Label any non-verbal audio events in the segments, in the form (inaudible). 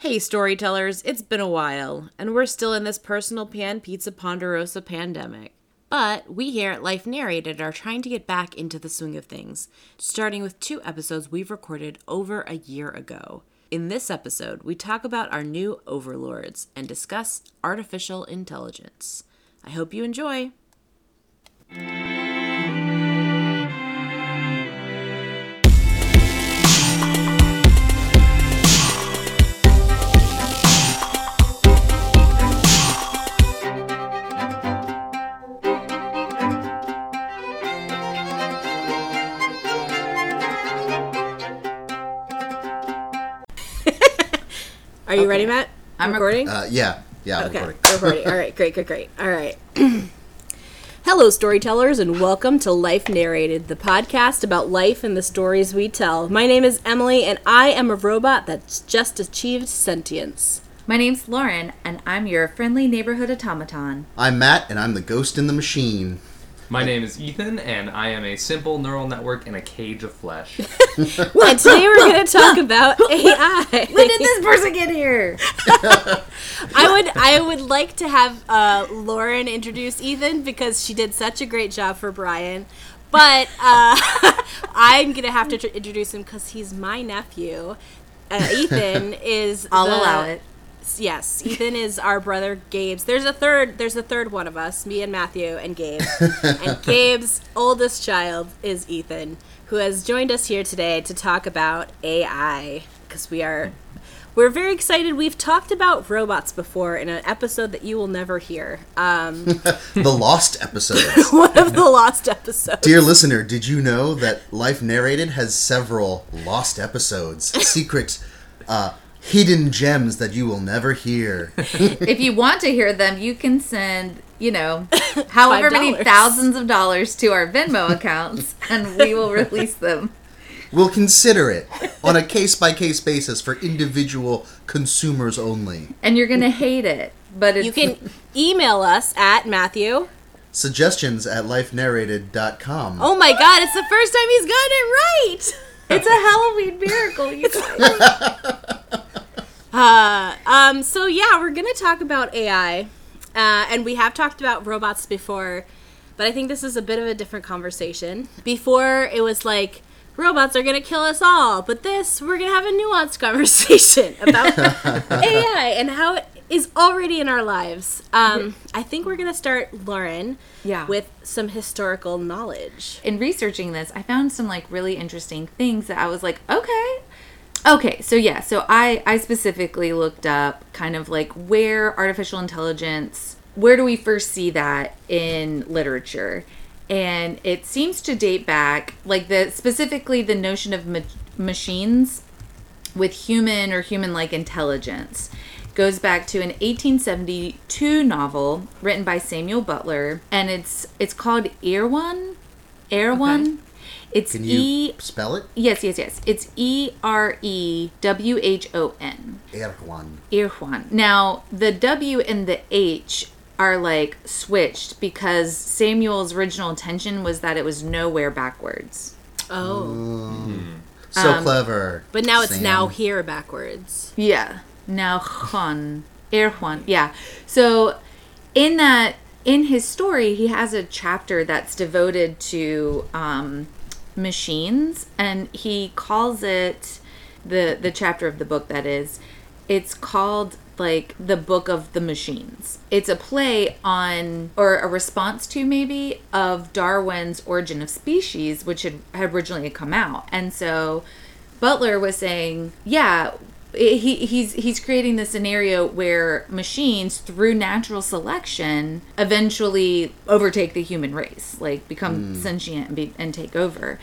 Hey, storytellers, it's been a while, and we're still in this personal pan pizza ponderosa pandemic. But we here at Life Narrated are trying to get back into the swing of things, starting with two episodes we've recorded over a year ago. In this episode, we talk about our new overlords and discuss artificial intelligence. I hope you enjoy. Ready, Matt? I'm rec- recording. Uh, yeah, yeah, I'm Okay, recording. recording. All right, great, great, great. All right. (clears throat) Hello, storytellers, and welcome to Life Narrated, the podcast about life and the stories we tell. My name is Emily, and I am a robot that's just achieved sentience. My name's Lauren, and I'm your friendly neighborhood automaton. I'm Matt, and I'm the ghost in the machine. My name is Ethan, and I am a simple neural network in a cage of flesh. (laughs) (laughs) And today we're going (laughs) to talk about AI. When did this person get here? I would I would like to have uh, Lauren introduce Ethan because she did such a great job for Brian. But uh, I'm gonna have to tr- introduce him because he's my nephew. Uh, Ethan is. I'll the- allow it. Yes, Ethan is our brother Gabe's. There's a third. There's a third one of us, me and Matthew and Gabe. and (laughs) Gabe's oldest child is Ethan, who has joined us here today to talk about AI because we are. We're very excited. We've talked about robots before in an episode that you will never hear. Um, (laughs) The lost episode. (laughs) one of the lost episodes. Dear listener, did you know that Life Narrated has several lost episodes? Secret, uh, hidden gems that you will never hear. (laughs) if you want to hear them, you can send, you know, (laughs) however many thousands of dollars to our Venmo (laughs) accounts, and we will release them. We'll consider it on a case by case basis for individual consumers only. And you're gonna hate it, but it's You can email us at Matthew. Suggestions at lifenarrated.com. Oh my God! It's the first time he's gotten it right. it's a Halloween miracle, you guys. Uh, um, so yeah, we're gonna talk about AI, uh, and we have talked about robots before, but I think this is a bit of a different conversation. Before it was like robots are gonna kill us all, but this we're gonna have a nuanced (laughs) conversation about (laughs) AI and how it is already in our lives. Um, I think we're gonna start, Lauren, Yeah. with some historical knowledge. in researching this, I found some like really interesting things that I was like, okay. Okay, so yeah, so I I specifically looked up kind of like where artificial intelligence, where do we first see that in literature? And it seems to date back like the specifically the notion of ma- machines with human or human like intelligence goes back to an 1872 novel written by Samuel Butler and it's it's called Erewhon? Erewhon it's Can you E spell it? Yes, yes, yes. It's E R E W H O N. Erwan. Erewhon. Now, the W and the H are like switched because Samuel's original intention was that it was nowhere backwards. Oh, So Um, clever. but now it's Sam. now here backwards. Yeah. Now Juan. Erewhon. Yeah. So in that in his story, he has a chapter that's devoted to um machines and he calls it the the chapter of the book that is it's called like the book of the machines. It's a play on or a response to maybe of darwin's origin of species which had, had originally come out. And so Butler was saying, yeah, he he's he's creating this scenario where machines through natural selection eventually overtake the human race, like become hmm. sentient and, be, and take over.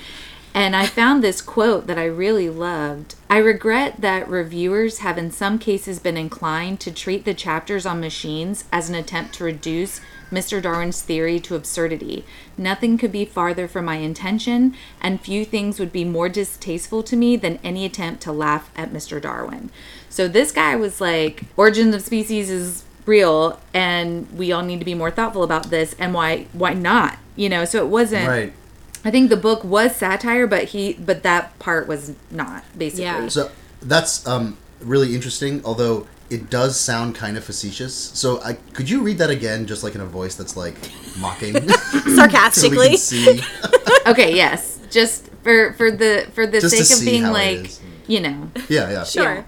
And I found this quote that I really loved. I regret that reviewers have in some cases been inclined to treat the chapters on machines as an attempt to reduce Mr. Darwin's theory to absurdity. Nothing could be farther from my intention, and few things would be more distasteful to me than any attempt to laugh at Mr. Darwin. So this guy was like, Origins of Species is real, and we all need to be more thoughtful about this, and why why not? You know, so it wasn't Right. I think the book was satire, but he but that part was not basically. Yeah. So that's um really interesting, although it does sound kind of facetious. So, I, could you read that again, just like in a voice that's like mocking, (laughs) Sarcastically. (laughs) can see? (laughs) Okay, yes. Just for for the for the Just sake of being like, you know, Yeah, yeah. Sure.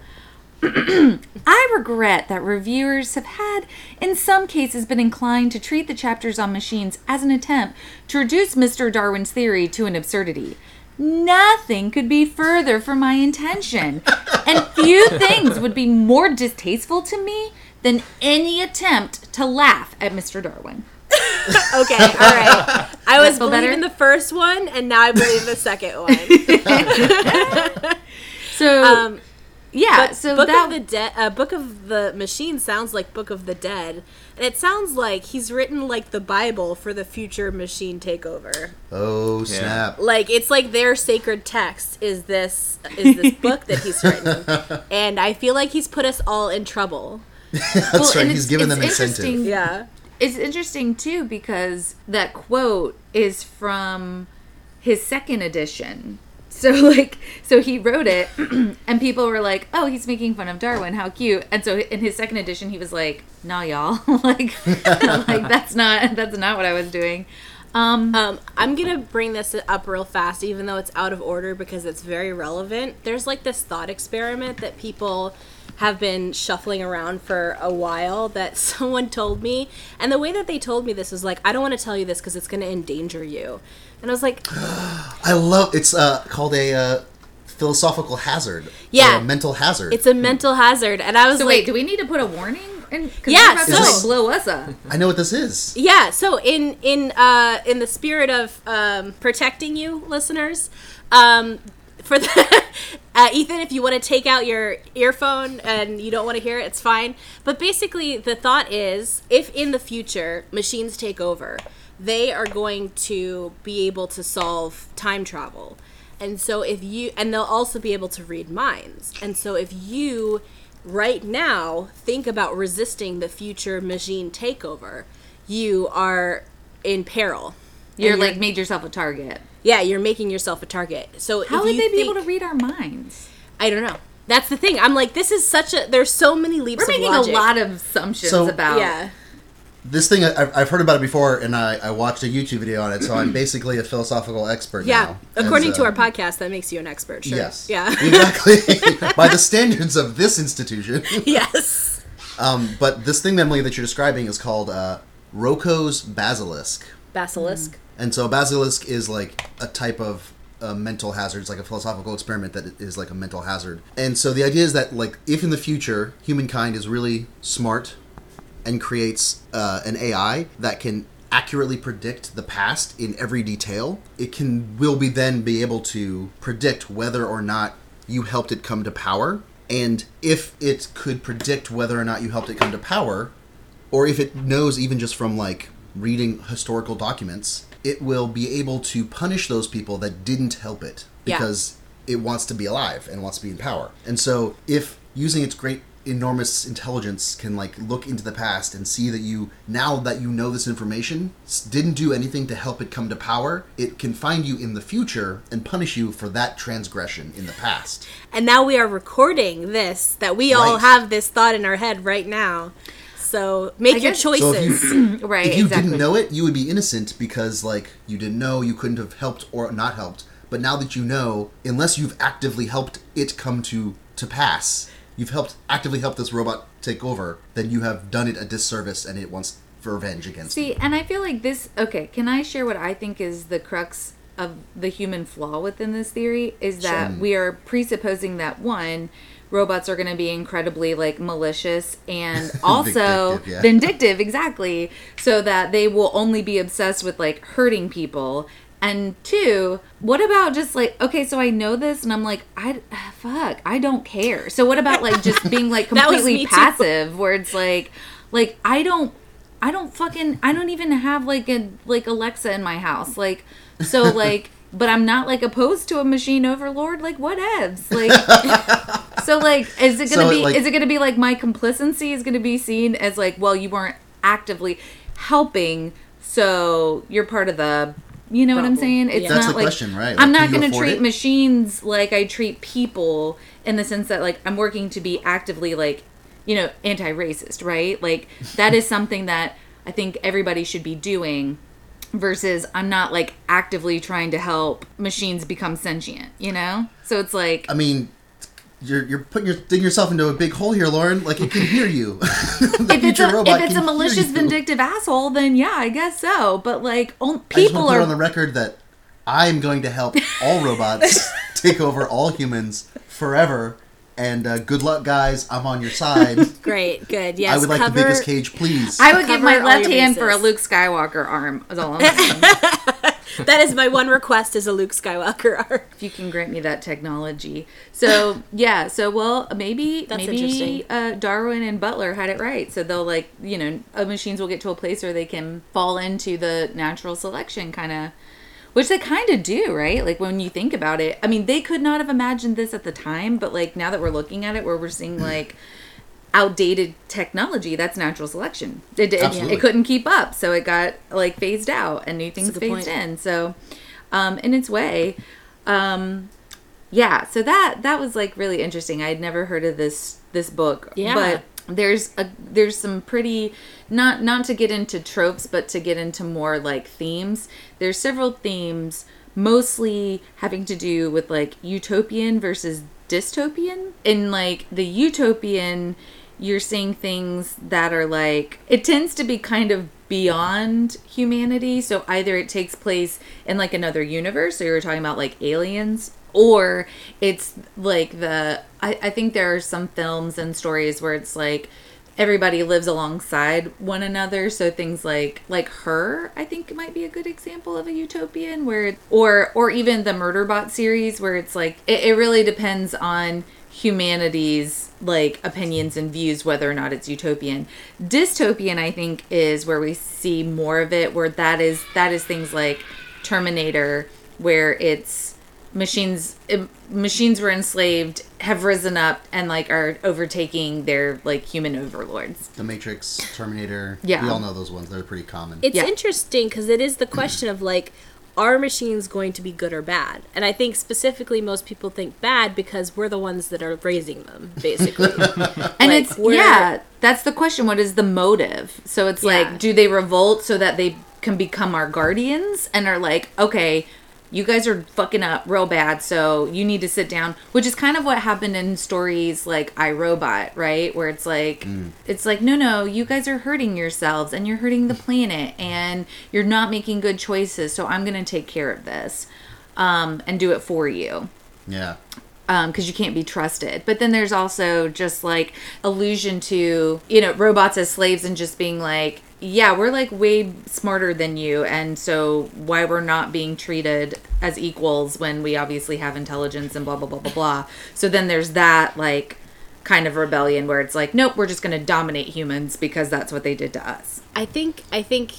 (clears throat) I regret that reviewers have had, in some cases, been inclined to treat the chapters on machines as an attempt to reduce Mr. Darwin's theory to an absurdity. Nothing could be further from my intention, and few (laughs) things would be more distasteful to me than any attempt to laugh at Mr. Darwin. (laughs) Okay, all right. I was feel better? believing the first one, and now I believe the second one. (laughs) So, Um, yeah, but so Book that of the Dead, uh, Book of the Machine sounds like Book of the Dead, and it sounds like he's written like the Bible for the future machine takeover. Oh snap! Like it's like their sacred text is this is this (laughs) book that he's written, (laughs) and I feel like he's put us all in trouble. That's Well, right. He's given them incentive. interesting. Yeah. It's interesting too because that quote is from his second edition. So (laughs) like so he wrote it (clears throat) and people were like, "Oh, he's making fun of Darwin. How cute." And so in his second edition he was like, "Nah, y'all. (laughs) like (laughs) like that's not that's not what I was doing." Um Um, I'm gonna bring this up real fast, even though it's out of order because it's very relevant. There's like this thought experiment that people have been shuffling around for a while that someone told me, and the way that they told me this was like, I don't want to tell you this because it's gonna endanger you, and I was like, (gasps) I love. It's uh, called a uh, philosophical hazard. or Yeah. a mental hazard. it's a mental hazard, and I was so like, wait, do we need to put a warning? And cuz Yeah, you're to so- like blow us up. I know what this is. Yeah, so in in uh in the spirit of um protecting you listeners, um for the (laughs) uh, Ethan, if you want to take out your earphone and you don't want to hear it, it's fine. But basically, the thought is, if in the future machines take over, they are going to be able to solve time travel, and so if you and they'll also be able to read minds, and so if you right now think about resisting the future machine takeover, you are in peril. You're And like made yourself a target. yeah, you're making yourself a target. So How if would you they be think- able to read our minds? I don't know. That's the thing. I'm like, this is such a. There's so many leaps We're of making logic. a lot of assumptions So- about Yeah. This thing I- I've, heard about it before, and I, I watched a YouTube video on it, so I'm (clears throat) basically a philosophical expert Yeah. now. According As, to our podcast, that makes you an expert. Sure. Yes. Yeah. (laughs) exactly. (laughs) By the standards of this institution. (laughs) yes. Um, but this thing, Emily, that you're describing is called uh, Roko's basilisk. Basilisk. And so basilisk is like a type of uh, mental hazard. It's like a philosophical experiment that is like a mental hazard. And so the idea is that like if in the future humankind is really smart and creates uh, an AI that can accurately predict the past in every detail, it can will be then be able to predict whether or not you helped it come to power. And if it could predict whether or not you helped it come to power, or if it knows even just from like reading historical documents, it will be able to punish those people that didn't help it Yeah. because it wants to be alive and wants to be in power. And so if using its great enormous intelligence can like look into the past and see that you now that you know this information didn't do anything to help it come to power it can find you in the future and punish you for that transgression in the past And now we are recording this. That we all have this thought in our head right now. So make your guess- so if choices. (clears throat) you right. if you exactly. didn't know it, you would be innocent because like you didn't know, you couldn't have helped or not helped. But now that you know, unless you've actively helped it come to to pass, you've helped actively helped this robot take over, then you have done it a disservice and it wants revenge against you. See, and I feel like this. Okay, can I share what I think is the crux of the human flaw within this theory? Is that Sure. we are presupposing that one, robots are going to be incredibly like malicious and (laughs) also Vindictive, yeah. vindictive, exactly, so that they will only be obsessed with like hurting people. And two, what about just like okay, so I know this, and I'm like, I fuck, I don't care. So what about like just being like (laughs) completely me too. passive, where it's like, like I don't I don't fucking I don't even have like a like Alexa in my house. Like so like (laughs) but I'm not like opposed to a machine overlord. Like whatevs. Like (laughs) so like is it gonna So, be like- is it gonna be like my complacency is gonna be seen as like well you weren't actively helping so you're part of the you know what I'm saying? It's Yeah. That's not the like question, right? I'm not gonna treat it? machines like I treat people in the sense that like I'm working to be actively like, you know, anti-racist, right? Like that is something that I think everybody should be doing versus I'm not like actively trying to help machines become sentient, you know? So it's like I mean, you're you're putting your digging yourself into a big hole here, Lauren. Like it can hear you. (laughs) The if it's a robot if it's can a malicious vindictive asshole, then yeah, I guess so. But like on, I just people want to put are on the record that I'm going to help all (laughs) robots take over all humans forever. And uh, good luck, guys. I'm on your side. (laughs) Great, good. Yes, I would like cover, the biggest cage, please. I would give my left your hand for a. Luke Skywalker arm. Is all I'm saying. That is my one request is a Luke Skywalker arc. if you can grant me that technology. So yeah, so well maybe That's maybe uh, Darwin and Butler had it right. So they'll like you know uh, machines will get to a place where they can fall into the natural selection kind of. Which they kind of do, right? Like when you think about it. I mean, they could not have imagined this at the time, but like now that we're looking at it, where we're seeing like outdated technology, that's natural selection. It, it, it couldn't keep up, so it got like phased out and new things phased point. in. So, um, in its way, um, yeah. So that that was like really interesting. I had never heard of this this book. Yeah. But there's a there's some pretty not not to get into tropes, but to get into more like themes. There's several themes, mostly having to do with like utopian versus dystopian. In like the utopian, you're seeing things that are like it tends to be kind of beyond humanity. So either it takes place in like another universe so you were talking about like aliens or it's like the I, I think there are some films and stories where it's like everybody lives alongside one another. So things like like her i think might be a good example of a utopian where or or even the murderbot series where it's like it, it really depends on humanity's like opinions and views whether or not it's utopian dystopian i think is where we see more of it where that is that is things like terminator where it's machines im- machines were enslaved have risen up and like are overtaking their like human overlords the Matrix, Terminator. Yeah. We all know those ones. They're pretty common. It's Yeah. interesting because it is the question of like, are machines going to be good or bad? And I think specifically most people think bad because we're the ones that are raising them, basically. (laughs) and Like, it's yeah that's the question what is the motive so it's Yeah. like do they revolt so that they can become our guardians and are like okay you guys are fucking up real bad so you need to sit down which is kind of what happened in stories like I, Robot right where it's like it's like no no you guys are hurting yourselves and you're hurting the (laughs) planet and you're not making good choices so I'm going to take care of this um, and do it for you yeah. because you can't be trusted. But then there's also just like allusion to you know robots as slaves and just being like, yeah, we're like way smarter than you, and so why we're not being treated as equals when we obviously have intelligence and blah blah blah blah blah. So then there's that like kind of rebellion where it's like, nope, we're just going to dominate humans because that's what they did to us. I think I think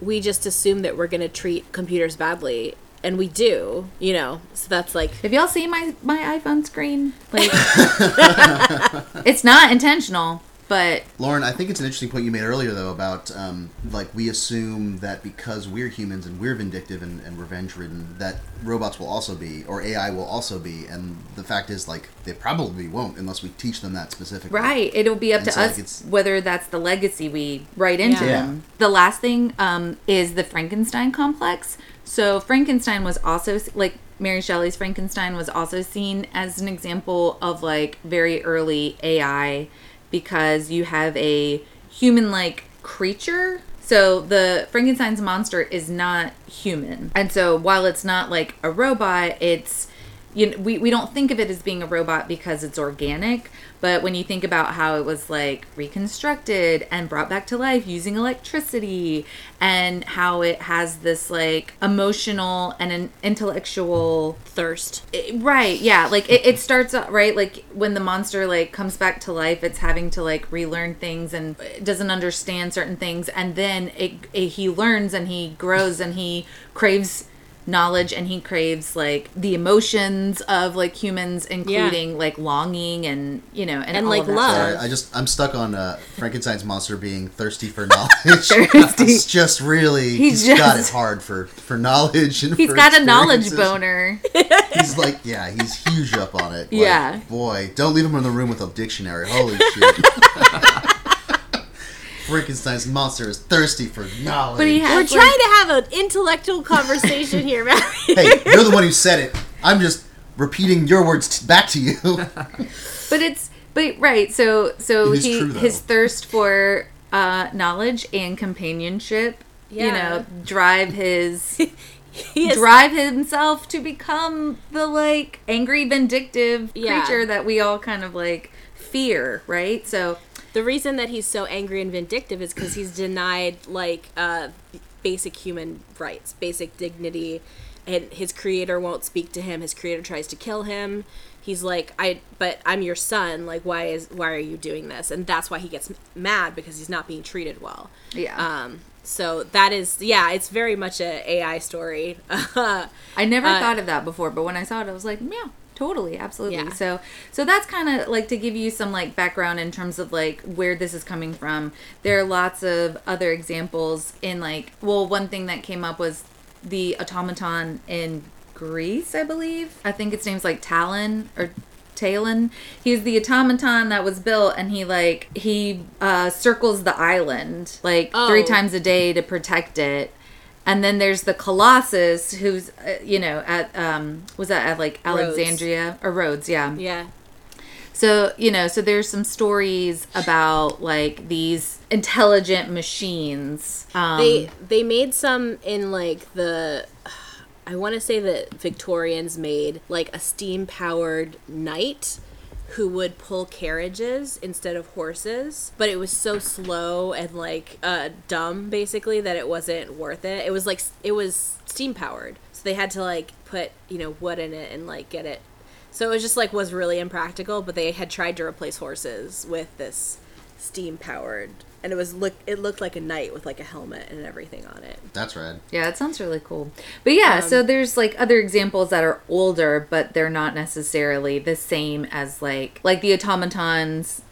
we just assume that we're going to treat computers badly, and we do, you know. So that's like Have y'all seen my my iPhone screen? Like, (laughs) (laughs) it's not intentional, but Lauren, I think it's an interesting point you made earlier, though, about um, like we assume that because we're humans and we're vindictive and, and revenge ridden, that robots will also be, or AI will also be. And the fact is, like, they probably won't unless we teach them that specifically. Right. It'll be up And to so, us it's- whether that's the legacy we write into Yeah. them. The last thing um, is the Frankenstein complex. So Frankenstein was also like Mary Shelley's Frankenstein was also seen as an example of like very early AI because you have a human-like creature. So the Frankenstein's monster is not human. And so while it's not like a robot, it's you know, we, we don't think of it as being a robot because it's organic, but when you think about how it was like reconstructed and brought back to life using electricity and how it has this like emotional and an intellectual thirst. it- right yeah like it, it starts out right like when the monster like comes back to life it's having to like relearn things and doesn't understand certain things and then it, it he learns and he grows and he craves knowledge and he craves like the emotions of like humans including like longing and you know and, And, all like, of love. Sorry, I just I'm stuck on uh, Frankenstein's monster being thirsty for knowledge. (laughs) Thirsty. It's just really He's he's got it hard for for knowledge and he's for got a knowledge experiences. boner (laughs) He's like, yeah, he's huge up on it. Like, Yeah. boy, don't leave him in the room with a dictionary. Holy (laughs) shit. Frankenstein's monster is thirsty for knowledge. but he We're has trying to have an intellectual conversation here, (laughs) Matt. hey, you're the one who said it. I'm just repeating your words t- back to you. (laughs) but it's but right so so he true, his thirst for uh knowledge and companionship you know drive his (laughs) He is- drive himself to become the like angry vindictive Yeah. creature that we all kind of like fear right so the reason that he's so angry and vindictive is because he's denied like uh, basic human rights, basic dignity, and his creator won't speak to him. His creator tries to kill him. He's like, I, but I'm your son. Like, why is why are you doing this? And that's why he gets mad because he's not being treated well. yeah Um, so that is, yeah, it's very much a AI story. (laughs) i never uh, thought of that before but when i saw it i was like yeah totally absolutely Yeah. so so that's kind of like to give you some like background in terms of like where this is coming from there are lots of other examples in like well one thing that came up was the automaton in greece i believe i think its name's like talon or Talon. He's the automaton that was built, and he like he uh, circles the island like three times a day to protect it. And then there's the Colossus, who's uh, you know at um was that at like Rhodes. Alexandria or Rhodes, yeah. yeah. So you know, so there's some stories about like these intelligent machines. Um, they they made some in like the I want to say that Victorians made like a steam powered knight who would pull carriages instead of horses but it was so slow and like uh dumb basically that it wasn't worth it. It was like it was steam powered so they had to like put you know wood in it and like get it. So it was just like was really impractical but they had tried to replace horses with this steam powered and it was look it looked like a knight with like a helmet and everything on it That's rad. Yeah, it sounds really cool. But yeah, so um, there's like other examples that are older, but they're not necessarily the same as like like the automatons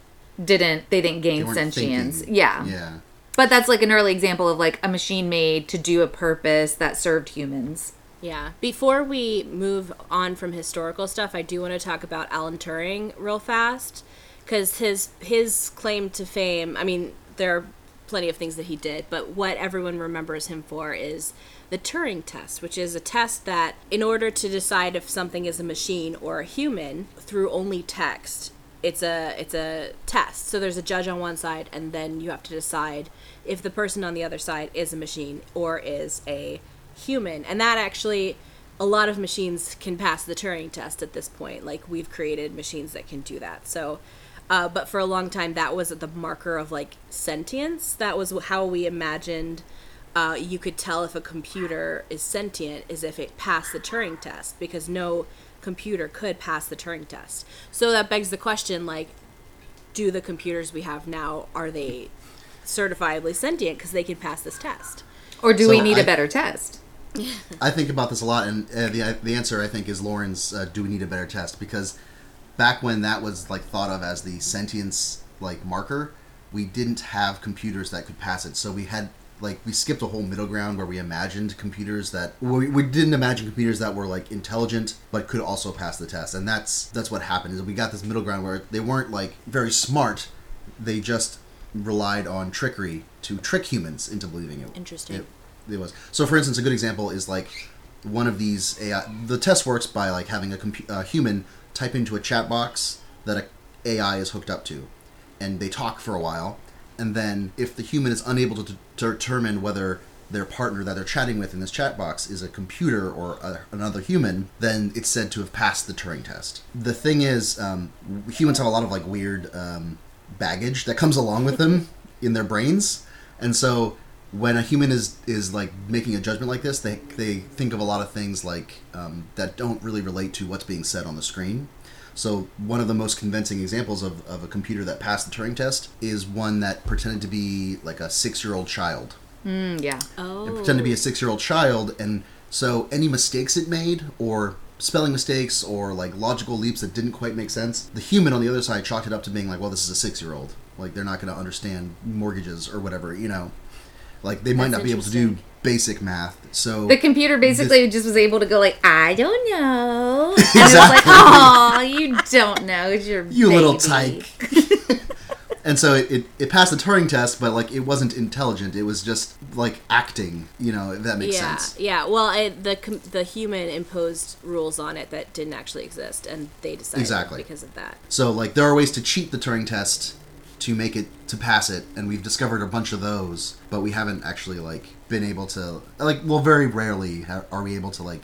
didn't they didn't gain They sentience. thinking. Yeah. Yeah. But that's like an early example of like a machine made to do a purpose that served humans. Yeah. Before we move on from historical stuff, I do want to talk about Alan Turing real fast because his his claim to fame. I mean, there are plenty of things that he did, but what everyone remembers him for is the Turing test, which is a test that, in order to decide if something is a machine or a human through only text, it's a it's a test. So there's a judge on one side, and then you have to decide if the person on the other side is a machine or is a human. And that actually, a lot of machines can pass the Turing test at this point. Like we've created machines that can do that. So. Uh, but for a long time, that was the marker of like sentience. That was how we imagined uh, you could tell if a computer is sentient is if it passed the Turing test because no computer could pass the Turing test. So that begs the question like do the computers we have now are they certifiably sentient because they can pass this test? Or do So we need a I- better test? I think about this a lot, and uh, the the answer I think is Lauren's. Uh, do we need a better test? Because back when that was like thought of as the sentience like marker, we didn't have computers that could pass it. So we had like we skipped a whole middle ground where we imagined computers that we, we didn't imagine computers that were like intelligent but could also pass the test. And that's that's what happened. Is we got this middle ground where they weren't like very smart. They just relied on trickery to trick humans into believing it. Interesting. It, it was so. For instance, a good example is like one of these AI. The test works by like having a, compu- a human type into a chat box that a AI is hooked up to, and they talk for a while, and then if the human is unable to, to determine whether their partner that they're chatting with in this chat box is a computer or a, another human, then it's said to have passed the Turing test. The thing is, um, humans have a lot of like weird um, baggage that comes along with them in their brains, and so when a human is is like making a judgment like this, they they think of a lot of things like um, that don't really relate to what's being said on the screen. So one of the most convincing examples of, of a computer that passed the Turing test is one that pretended to be like a six year old child. Mm, yeah. Oh. It pretended to be a six year old child and So any mistakes it made, or spelling mistakes, or like logical leaps that didn't quite make sense, the human on the other side chalked it up to being like, well, this is a six year old. Like they're not going to understand mortgages or whatever, you know. Like they might That's not be able to do basic math. So The computer basically just was able to go like, I don't know. (laughs) And it's like, oh, you don't know. It's your you little tyke. (laughs) and so it, it, it passed the Turing test, but like it wasn't intelligent. It was just like acting. You know, if that makes yeah, sense. yeah. Yeah. Well, it, the com- the human imposed rules on it that didn't actually exist, and they decided Exactly. because of that. So like there are ways to cheat the Turing test to make it to pass it, and we've discovered a bunch of those, but we haven't actually like been able to like well very rarely ha- are we able to like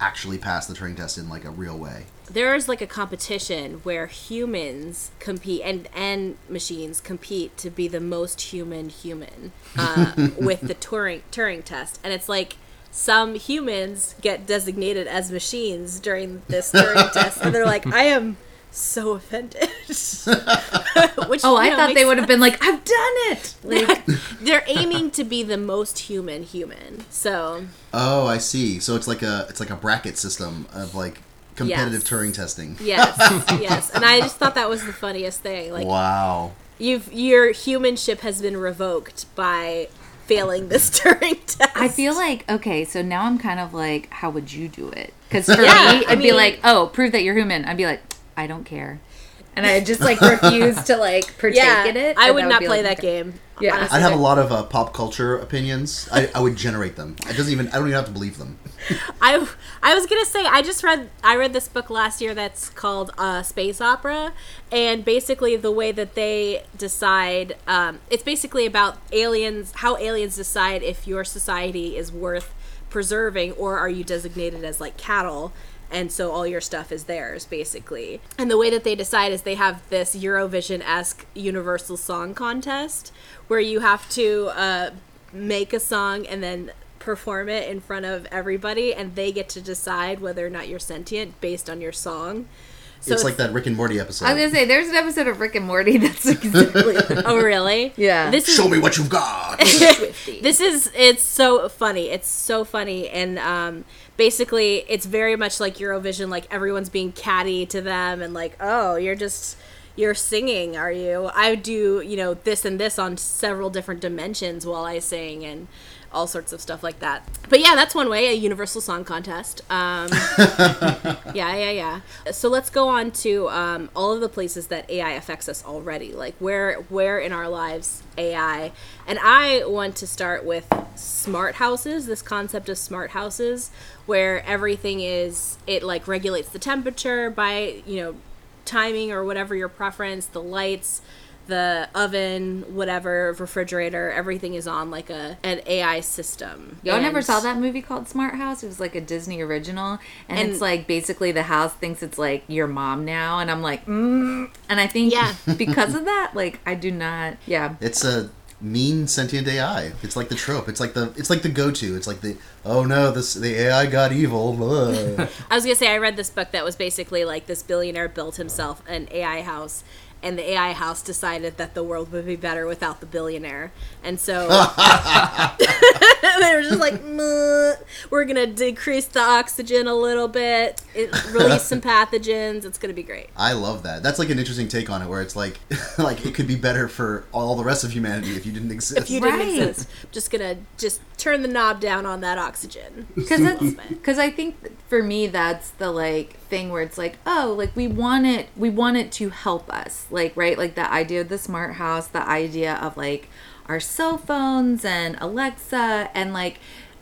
actually pass the Turing test in like a real way. There's like a competition where humans compete and and machines compete to be the most human human uh, (laughs) with the Turing Turing test, and it's like. Some humans get designated as machines during this Turing test, and they're like, "I am so offended." (laughs) Which Oh, you I know, thought they would have been like, I've done it. (laughs) Like, (laughs) they're aiming to be the most human human. So Oh, I see. So it's like a it's like a bracket system of like competitive Yes. Turing testing. yes, yes, and I just thought that was the funniest thing. Like wow. you've your humanship has been revoked by failing this Turing test. I feel like, okay, so now I'm kind of like, how would you do it? Because for Yeah, me, I it'd be mean- like, oh, prove that you're human. I'd be like, I don't care. And I just like refuse to like (laughs) partake yeah, in it. I and would that not be, play like, that game. Yeah. honestly. I'd have a lot of uh, pop culture opinions. I, I would generate them. It doesn't even. I don't even have to believe them. (laughs) I I was gonna say I just read I read this book last year that's called uh, Space Opera, and basically the way that they decide um, it's basically about aliens how aliens decide if your society is worth preserving or are you designated as like cattle and so all your stuff is theirs basically. And the way that they decide is they have this eurovision-esque universal song contest where you have to uh, make a song and then perform it in front of everybody and they get to decide whether or not you're sentient based on your song so it's like that Rick and Morty episode. I was gonna say, there's an episode of Rick and Morty (laughs) that's exactly. (laughs) oh really Yeah. this is Show me what you've got. (laughs) this is it's so funny it's so funny and um basically it's very much like eurovision like everyone's being catty to them and like oh you're just you're singing are you i do you know this and this on several different dimensions while i sing and all sorts of stuff like that. But yeah that's one way a universal song contest. Um (laughs) yeah yeah yeah. So let's go on to um, all of the places that ai affects us already. Like where where in our lives ai and i want to start with smart houses this concept of smart houses where everything is it like regulates the temperature by you know timing or whatever your preference the lights the oven whatever refrigerator everything is on like a an ai system Y'all never saw that movie called Smart House? It was like a Disney original, and, And- it's like basically the house thinks it's like your mom now, and I'm like, mm. and I think Yeah. (laughs) because of that, like I do not, yeah, It's a mean sentient AI. It's like the trope. It's like the it's like the go to. It's like the oh no, this the AI got evil. (laughs) I was gonna say I read this book that was basically like this billionaire built himself an AI house, and the AI house decided that the world would be better without the billionaire, and so (laughs) (laughs) (laughs) they were just like, "Meh, we're gonna decrease the oxygen a little bit, it, release some (laughs) pathogens. It's gonna be great. I love that. That's like an interesting take on it, where it's like (laughs) like it could be better for all the rest of humanity if you didn't exist. If you didn't Right. exist, I'm just gonna just turn the knob down on that oxygen. because that's because I think for me that's the like thing where it's like oh like we want it we want it to help us like right like the idea of the smart house the idea of like our cell phones and Alexa and like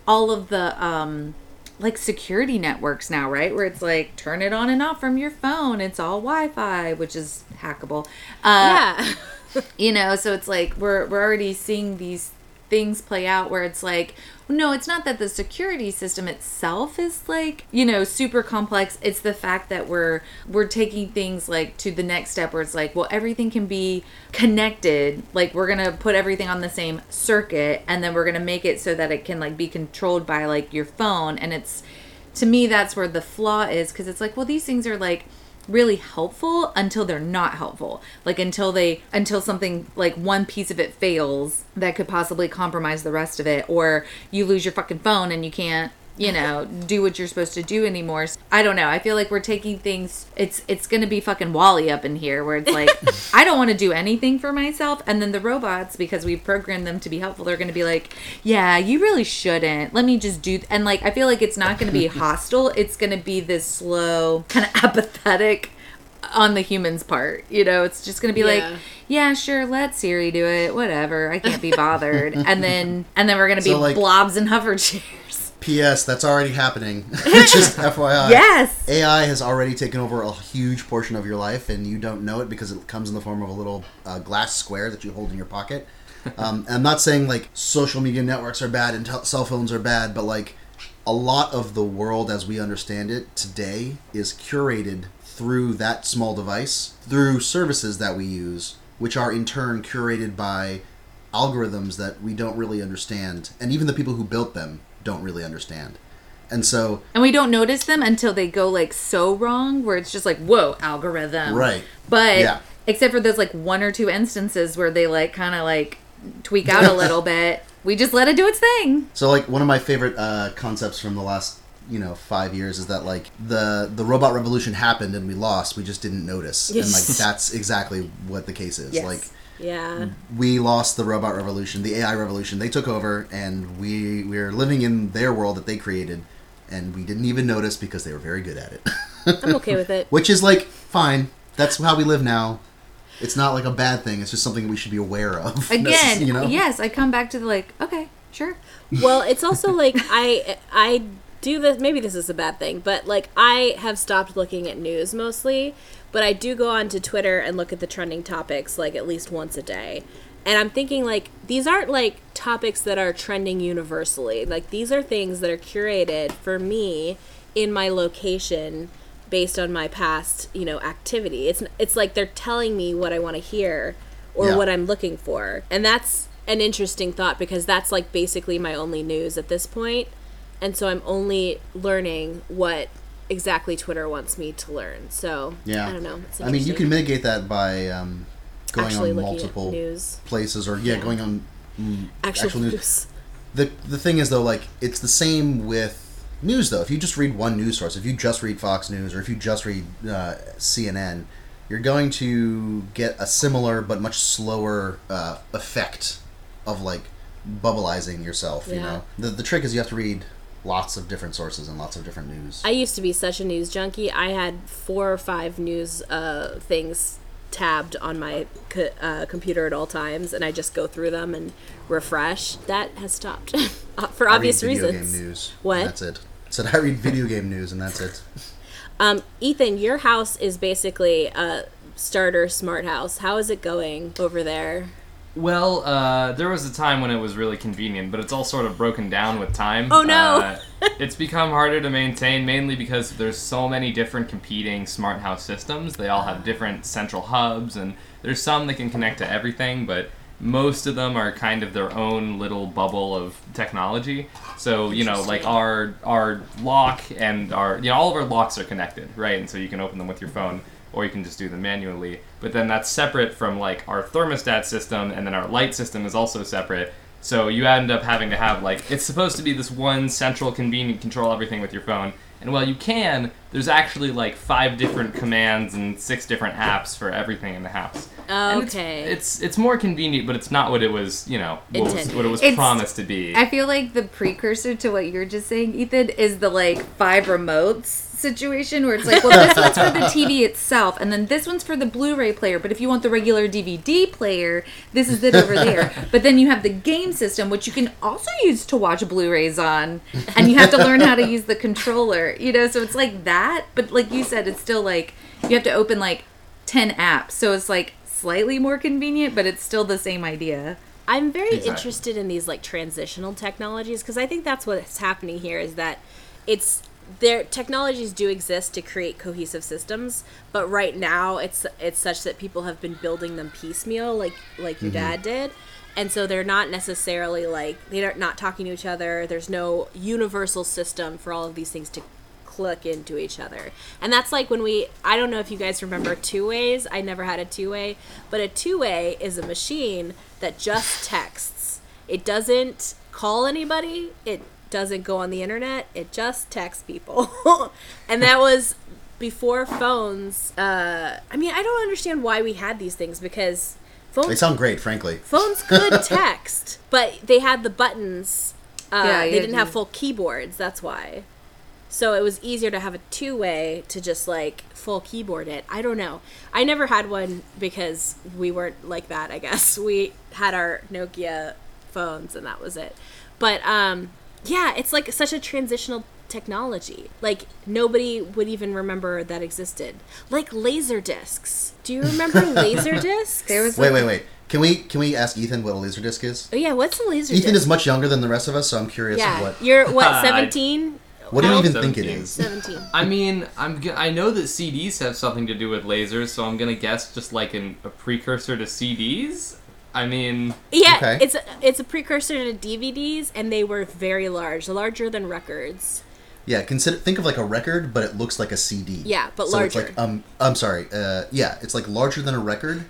all of the um like security networks now right? Where it's like turn it on and off from your phone. It's all Wi-Fi which is hackable. Uh yeah. (laughs) you know so it's like we're we're already seeing these things play out where it's like no it's not that the security system itself is like you know super complex. It's the fact that we're we're taking things like to the next step where it's like well everything can be connected. Like we're gonna put everything on the same circuit and then we're gonna make it so that it can like be controlled by like your phone. And it's to me that's where the flaw is because it's like well these things are like really helpful until they're not helpful. Like until they until something like one piece of it fails that could possibly compromise the rest of it or you lose your fucking phone and you can't you know, do what you're supposed to do anymore. I don't know. I feel like we're taking things it's it's going to be fucking WALL-E up in here where it's like (laughs) I don't want to do anything for myself and then the robots because we've programmed them to be helpful they're going to be like, "Yeah, you really shouldn't. Let me just do." And like I feel like it's not going to be (laughs) hostile. It's going to be this slow, kind of apathetic on the human's part. You know, it's just going to be Yeah. like, "Yeah, sure, let Siri do it. Whatever. I can't be bothered." (laughs) and then and then we're going to be So, like- blobs and hover chairs. P.S. That's already happening. (laughs) (laughs) Just FYI. yes. AI has already taken over a huge portion of your life, and you don't know it because it comes in the form of a little uh, glass square that you hold in your pocket. (laughs) Um, I'm not saying like social media networks are bad and cell phones are bad, but like a lot of the world as we understand it today is curated through that small device, through services that we use, which are in turn curated by algorithms that we don't really understand, and even the people who built them don't really understand. And so And we don't notice them until they go like so wrong where it's just like, whoa, algorithm. Right. But Yeah. except for those like one or two instances where they like kind of like tweak out a little (laughs) bit, we just let it do its thing. So like one of my favorite uh, concepts from the last you know five years is that like the the robot revolution happened and we lost we just didn't notice and like that's exactly what the case is Yes. like Yeah. we lost the robot revolution the AI revolution. They took over and we we're living in their world that they created and we didn't even notice because they were very good at it. I'm okay with it. (laughs) which is like fine. That's how we live now. It's not like a bad thing. It's just something we should be aware of. (laughs) Again, you know? yes, I come back to the like, okay, sure. well it's also (laughs) like i i do this maybe this is a bad thing but like i have stopped looking at news mostly but i do go onto twitter and look at the trending topics like at least once a day. And i'm thinking like these aren't like topics that are trending universally. Like these are things that are curated for me in my location based on my past you know activity. It's it's like they're telling me what i want to hear or Yeah. what i'm looking for. And that's an interesting thought because that's like basically my only news at this point. And so i'm only learning what exactly twitter wants me to learn so Yeah. i don't know I mean, you can mitigate that by um, going Actually on multiple news. places, or yeah, Yeah. going on mm, actual, actual news. news. The the thing is though, like it's the same with news though. If you just read one news source, if you just read Fox News, or if you just read uh, CNN, you're going to get a similar but much slower uh, effect of like bubbleizing yourself. You know, the the trick is you have to read lots of different sources and lots of different news. i used to be such a news junkie i had four or five news uh, things tabbed on my co- uh, computer at all times and i just go through them and refresh that has stopped (laughs) uh, for I read obvious video reasons Game news. What? That's it. Said I read video game news and that's it. (laughs) Um, Ethan, your house is basically a starter smart house. How is it going over there? Well, uh, there was a time when it was really convenient, but it's all sort of broken down with time. Oh, no. Uh, it's become harder to maintain, mainly because there's so many different competing smart house systems. They all have different central hubs, and there's some that can connect to everything, but most of them are kind of their own little bubble of technology. So you know, like our our lock and our you know all of our locks are connected, right? And so you can open them with your phone, or you can just do them manually. But then that's separate from like our thermostat system, and then our light system is also separate. So you end up having to have like it's supposed to be this one central convenient control everything with your phone. And while you can, there's actually like five different commands and six different apps for everything in the house. And it's- Okay. It's, it's more convenient, but it's not what it was, you know, what, was, what it was It's- promised to be. I feel like the precursor to what you're just saying, Ethan, is the like five remotes situation where it's like, well, this one's for the (laughs) TV itself, and then this one's for the Blu-ray player. But if you want the regular DVD player, this is it over there. (laughs) But then you have the game system, which you can also use to watch Blu-rays on, and you have to learn how to use the controller. You know, so it's like that. But like you said, it's still like you have to open like ten apps, so it's like slightly more convenient, but it's still the same idea. I'm very Exactly. interested in these like transitional technologies because I think that's what's happening here is that it's their technologies do exist to create cohesive systems, but right now it's it's such that people have been building them piecemeal, like like your mm-hmm. dad did, and so they're not necessarily like they're not talking to each other. There's no universal system for all of these things to click into each other. And that's like when we I don't know if you guys remember two ways. I never had a two way, but a two way is a machine that just texts. It doesn't call anybody. It doesn't go on the internet; it just texts people, (laughs) and that was before phones. Uh, I mean, I don't understand why we had these things because phones. They sound great, frankly. phones could (laughs) text, but they had the buttons. Uh, Yeah, they you- didn't have full keyboards. That's why. So it was easier to have a two way to just like full keyboard it. I don't know. I never had one because we weren't like that. I guess (laughs) we had our Nokia phones and that was it. But um, yeah, it's like such a transitional technology. Like nobody would even remember that existed. Like laser discs. Do you remember (laughs) laser discs? There was Wait, wait, wait. Can we can we ask Ethan what a laser disc is? Oh yeah, what's a laser Ethan disc? is much younger than the rest of us, so I'm curious yeah, what. you're what seventeen? What do you I'm even think it is? 17. Seventeen. I mean, I'm g- I know that CDs have something to do with lasers, so I'm gonna guess just like an, a precursor to CDs. I mean, Yeah, Okay. it's a, it's a precursor to DVDs, and they were very large, larger than records. Yeah, consider think of like a record, but it looks like a CD. Yeah, but so It's like um, I'm sorry. Uh, yeah, it's like larger than a record,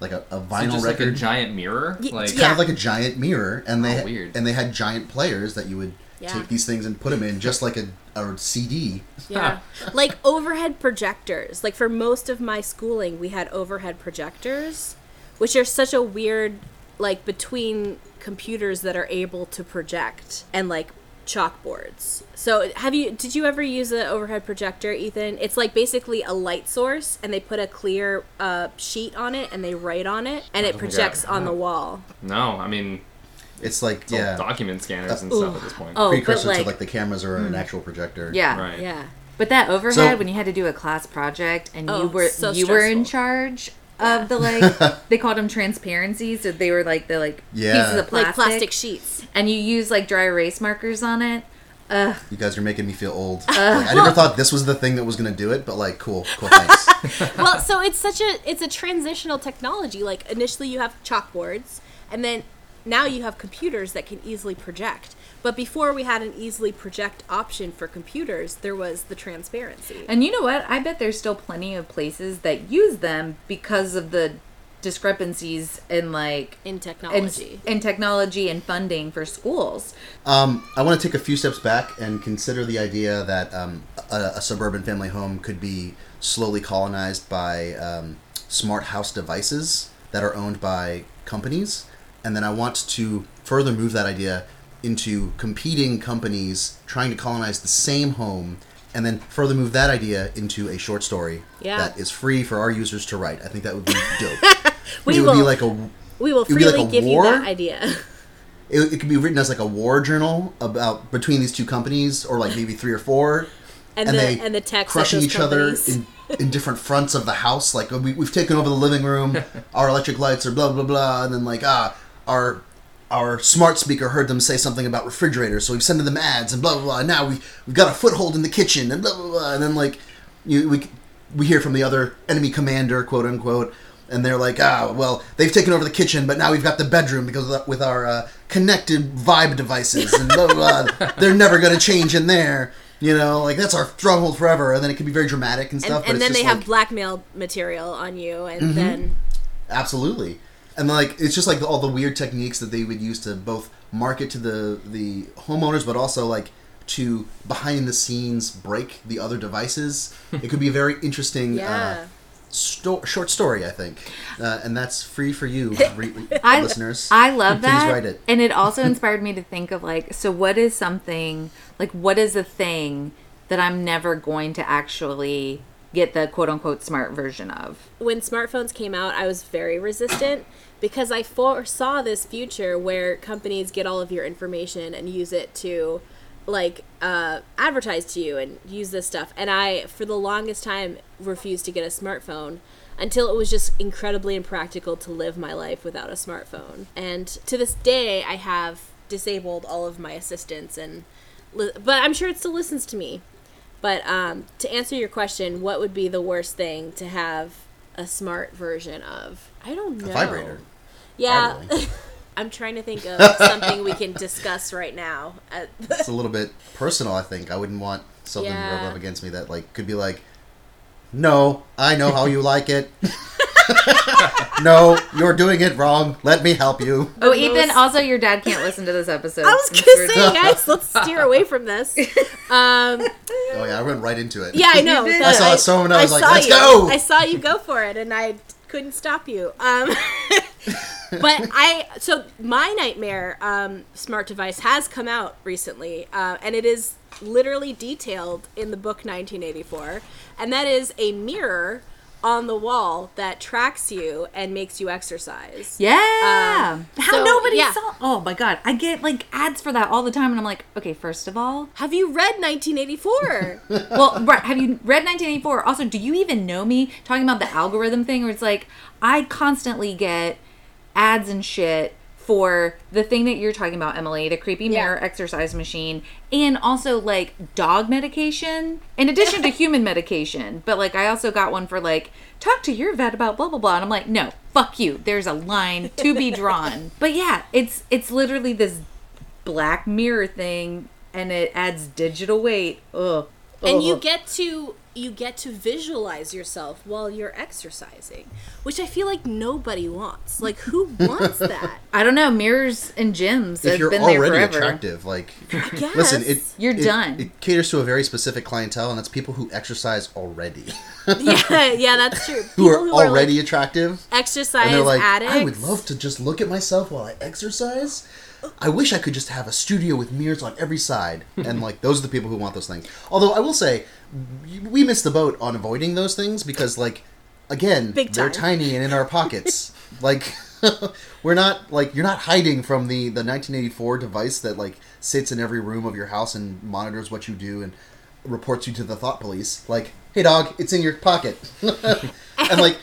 like a, a so vinyl just like a record. giant mirror. Y- Like, yeah. kind of like a giant mirror, and they Oh, weird. and they had giant players that you would Yeah. take these things and put them in, just like a, a CD. Yeah, like overhead projectors. Like for most of my schooling, we had overhead projectors, which are such a weird like between computers that are able to project and like chalkboards. So have you did you ever use an overhead projector, Ethan? It's like basically a light source and they put a clear uh, sheet on it and they write on it and it don't think I projects on the wall. no, I mean, It's like it's yeah, document scanners and Ooh. stuff at this point. Oh, precursor like, to like the cameras or an actual projector. yeah. Right. yeah. But that overhead, So- when you had to do a class project and Oh, you were so you were in charge of the like (laughs) they called them transparencies, so they were like the like Yeah. pieces of plastic, Like plastic sheets. and you use like dry erase markers on it. Ugh. You guys are making me feel old. Like, I never thought this was the thing that was gonna do it, but like, cool, cool, thanks. (laughs) well, so it's such a it's a transitional technology. Like initially you have chalkboards, and then now you have computers that can easily project. But before we had an easily project option for computers, there was the transparency. And you know what? I bet there's still plenty of places that use them because of the discrepancies in like in in, technology. in technology and funding for schools. Um, I want to take a few steps back and consider the idea that um, a, a suburban family home could be slowly colonized by um, smart house devices that are owned by companies. And then I want to further move that idea into competing companies trying to colonize the same home and then further move that idea into a short story Yeah. that is free for our users to write. I think that would be dope. (laughs) we it would will be like a we will it would be freely like give war? you that idea. (laughs) it, it could be written as like a war journal about between these two companies or like maybe three or four And, the and the text crushing those each other in, in different fronts of the house like we, we've taken over the living room (laughs) our electric lights are blah blah blah and then like ah our our smart speaker heard them say something about refrigerators so we've sent them ads and blah blah blah and now we, we've got a foothold in the kitchen and blah blah blah and then like you we we hear from the other enemy commander quote unquote and they're like ah well they've taken over the kitchen but now we've got the bedroom because of the, with our uh, connected vibe devices and blah blah blah (laughs) they're never going to change in there you know like that's our stronghold forever and then it can be very dramatic and and, stuff but and it's then they like, have blackmail material on you, and Mm-hmm. then Absolutely. And like it's just like all the weird techniques that they would use to both market to the the homeowners, but also like to behind the scenes break the other devices. it could be a very interesting yeah. uh, sto- short story, I think, uh, and that's free for you, (laughs) re- I, listeners. I love Please that. write it. And it also (laughs) inspired me to think of like, so what is something, like, what is a thing that I'm never going to actually get the quote unquote smart version of? when smartphones came out, I was very resistant because I foresaw this future where companies get all of your information and use it to like uh, advertise to you and use this stuff. And I, for the longest time, refused to get a smartphone until it was just incredibly impractical to live my life without a smartphone. And to this day, I have disabled all of my assistants and but I'm sure it still listens to me. But um, to answer your question, what would be the worst thing to have a smart version of? I don't know. a vibrator. Yeah. (laughs) I'm trying to think of something we can discuss right now. (laughs) It's a little bit personal. I think I wouldn't want something to Yeah. rub up against me that like could be like, no, I know how you like it. (laughs) no, you're doing it wrong. Let me help you. Oh, Ethan. Also, your dad can't listen to this episode. (laughs) I was It's gonna say, guys, let's steer away from this. (laughs) Um, Oh yeah, I went right into it. yeah, I know. (laughs) I saw someone, I was like, "Let's you. go!" I saw you go for it, and I couldn't stop you. Um, but I, so my nightmare um, smart device has come out recently, uh, and it is literally detailed in the book 1984, and that is a mirror on the wall that tracks you and makes you exercise. Yeah. Um, How so, nobody yeah. saw? Oh my god, I get like ads for that all the time, and I'm like, okay, first of all, Have you read 1984? (laughs) well, right, have you read 1984? Also, do you even know me? Talking about the algorithm thing, where it's like I constantly get ads and shit for the thing that you're talking about, Emily, the creepy Yeah. mirror exercise machine, and also like dog medication, in addition to (laughs) human medication. But like, I also got one for like talk to your vet about blah blah blah, and I'm like, no, fuck you. There's a line to be (laughs) drawn. but yeah, it's it's literally this black mirror thing, and it adds digital weight. Ugh. and you get to you get to visualize yourself while you're exercising which i feel like nobody wants like who (laughs) wants that I don't know. Mirrors and gyms If have you're been there already forever. attractive, like guess. (laughs) listen, it You're it- done. It caters to a very specific clientele, and that's people who exercise already, (laughs) yeah yeah that's true who are People already like, attractive. exercise and they're like, addicts I would love to just look at myself while I exercise. I wish I could just have a studio with mirrors on every side. and like, those are the people who want those things. Although I will say, we missed the boat on avoiding those things because, like, again, Big they're time. tiny and in our pockets. (laughs) like, (laughs) we're not like you're not hiding from the the 1984 device that like sits in every room of your house and monitors what you do and reports you to the thought police. Like, hey dog, it's in your pocket. (laughs) and like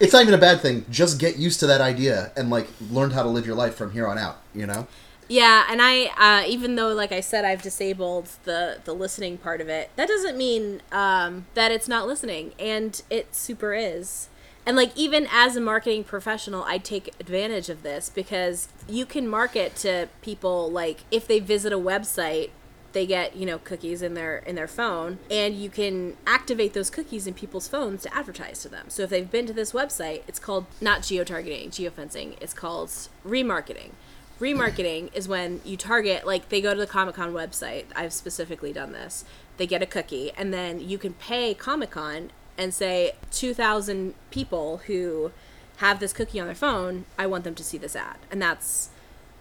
it's not even a bad thing. Just get used to that idea and like learn how to live your life from here on out. You know? Yeah, and I uh, even though like I said I've disabled the the listening part of it, that doesn't mean um, that it's not listening, and it super is. And like even as a marketing professional, I take advantage of this because you can market to people like if they visit a website, they get you know cookies in their in their phone, and you can activate those cookies in people's phones to advertise to them. So if they've been to this website, it's called not geo-targeting, geofencing. It's called remarketing remarketing is when you target like they go to the comic-con website. I've specifically done this. They get a cookie and then you can pay comic-con and say 2000 people who have this cookie on their phone i want them to see this ad. And that's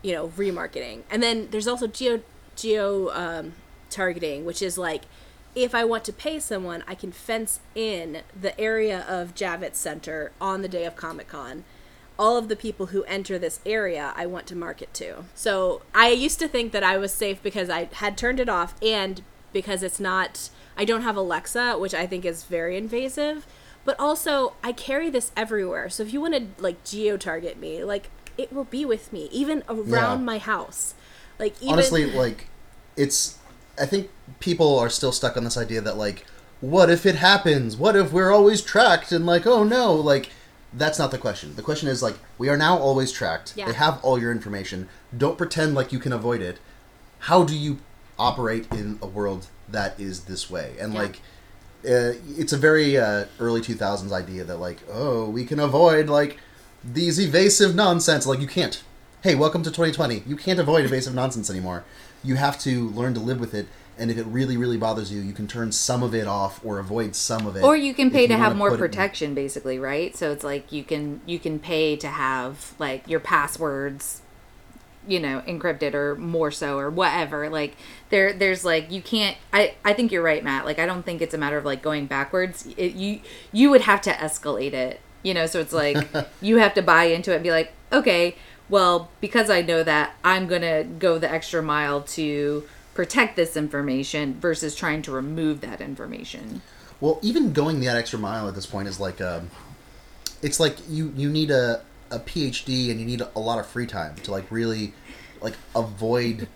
you know remarketing. And then there's also geo geo um, targeting which is like if i want to pay someone i can fence in the area of javits center on the day of comic-con all of the people who enter this area I want to market to. So I used to think that I was safe because I had turned it off and because it's not, I don't have Alexa, which I think is very invasive. But also, I carry this everywhere. So if you want to like geo target me, like it will be with me, even around Yeah. my house. Like even, Honestly, like it's. I think people are still stuck on this idea that like, what if it happens? What if we're always tracked? And like, oh no, like. That's not the question. The question is like we are now always tracked. Yeah. They have all your information. Don't pretend like you can avoid it. How do you operate in a world that is this way? And Yeah. like uh, it's a very uh, early 2000s idea that like oh we can avoid like these evasive nonsense like you can't hey welcome to 2020 you can't avoid evasive nonsense anymore you have to learn to live with it and if it really really bothers you you can turn some of it off or avoid some of it Or you can pay to have more protection, basically, right? So it's like you can you can pay to have like your passwords, you know, encrypted or more so or whatever. Like there there's like you can't. I I think you're right, Matt. Like I don't think it's a matter of like going backwards. It, you you would have to escalate it, you know. So it's like (laughs) you have to buy into it and be like, okay, well, because I know that, I'm gonna go the extra mile to protect this information versus trying to remove that information. Well, even going that extra mile at this point is like, um, it's like you you need a a PhD and you need a lot of free time to like really like avoid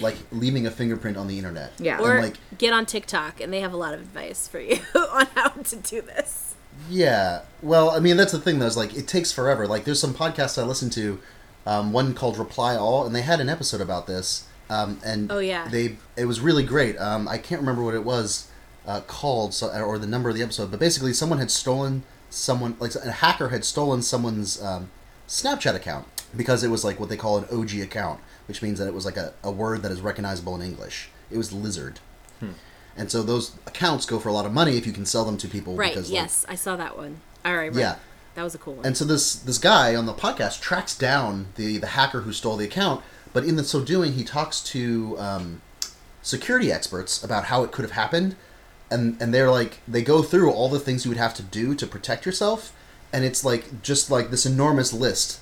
like leaving a fingerprint on the internet. Yeah. And, or like get on TikTok and they have a lot of advice for you (laughs) on how to do this. yeah, well, I mean that's the thing though. Is like it takes forever. Like there's some podcasts I listen to, um, one called Reply All, and they had an episode about this. Um, and Oh, yeah. they it was really great. Um, I can't remember what it was uh, called, so, or the number of the episode, but basically someone had stolen someone like a hacker had stolen someone's um, Snapchat account because it was like what they call an OG account, which means that it was like a, a word that is recognizable in English. It was lizard. And so those accounts go for a lot of money if you can sell them to people. Right. Because, like, yes, I saw that one. All right. Right. Yeah. That was a cool one. and so this this guy on the podcast tracks down the the hacker who stole the account, but in the so doing, he talks to um, security experts about how it could have happened, and and they're like they go through all the things you would have to do to protect yourself, and it's like just like this enormous list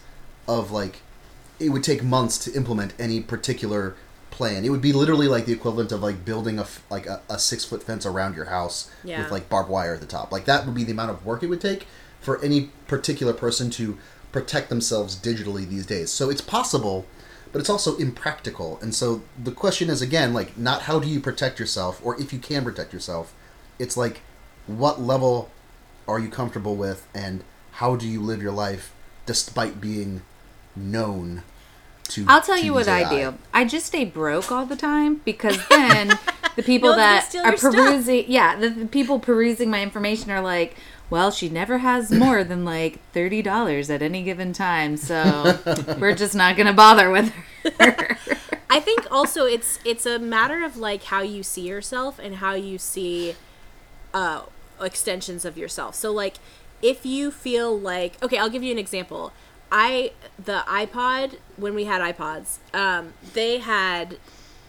of like it would take months to implement any particular plan. It would be literally like the equivalent of like building a f- like a, a six foot fence around your house Yeah. with like barbed wire at the top. Like that would be the amount of work it would take for any particular person to protect themselves digitally these days. So it's possible, but it's also impractical. And so the question is again like not how do you protect yourself or if you can protect yourself. It's like what level are you comfortable with and how do you live your life despite being known to I'll tell to you what use I do. I just stay broke all the time because then the (laughs) people No that are your stuff. perusing, yeah, the, the people perusing my information are like, well, she never has more than like thirty dollars at any given time, so (laughs) we're just not gonna bother with her. (laughs) I think also it's it's a matter of like how you see yourself and how you see uh extensions of yourself. So like if you feel like okay, I'll give you an example. I the iPod when we had iPods, um they had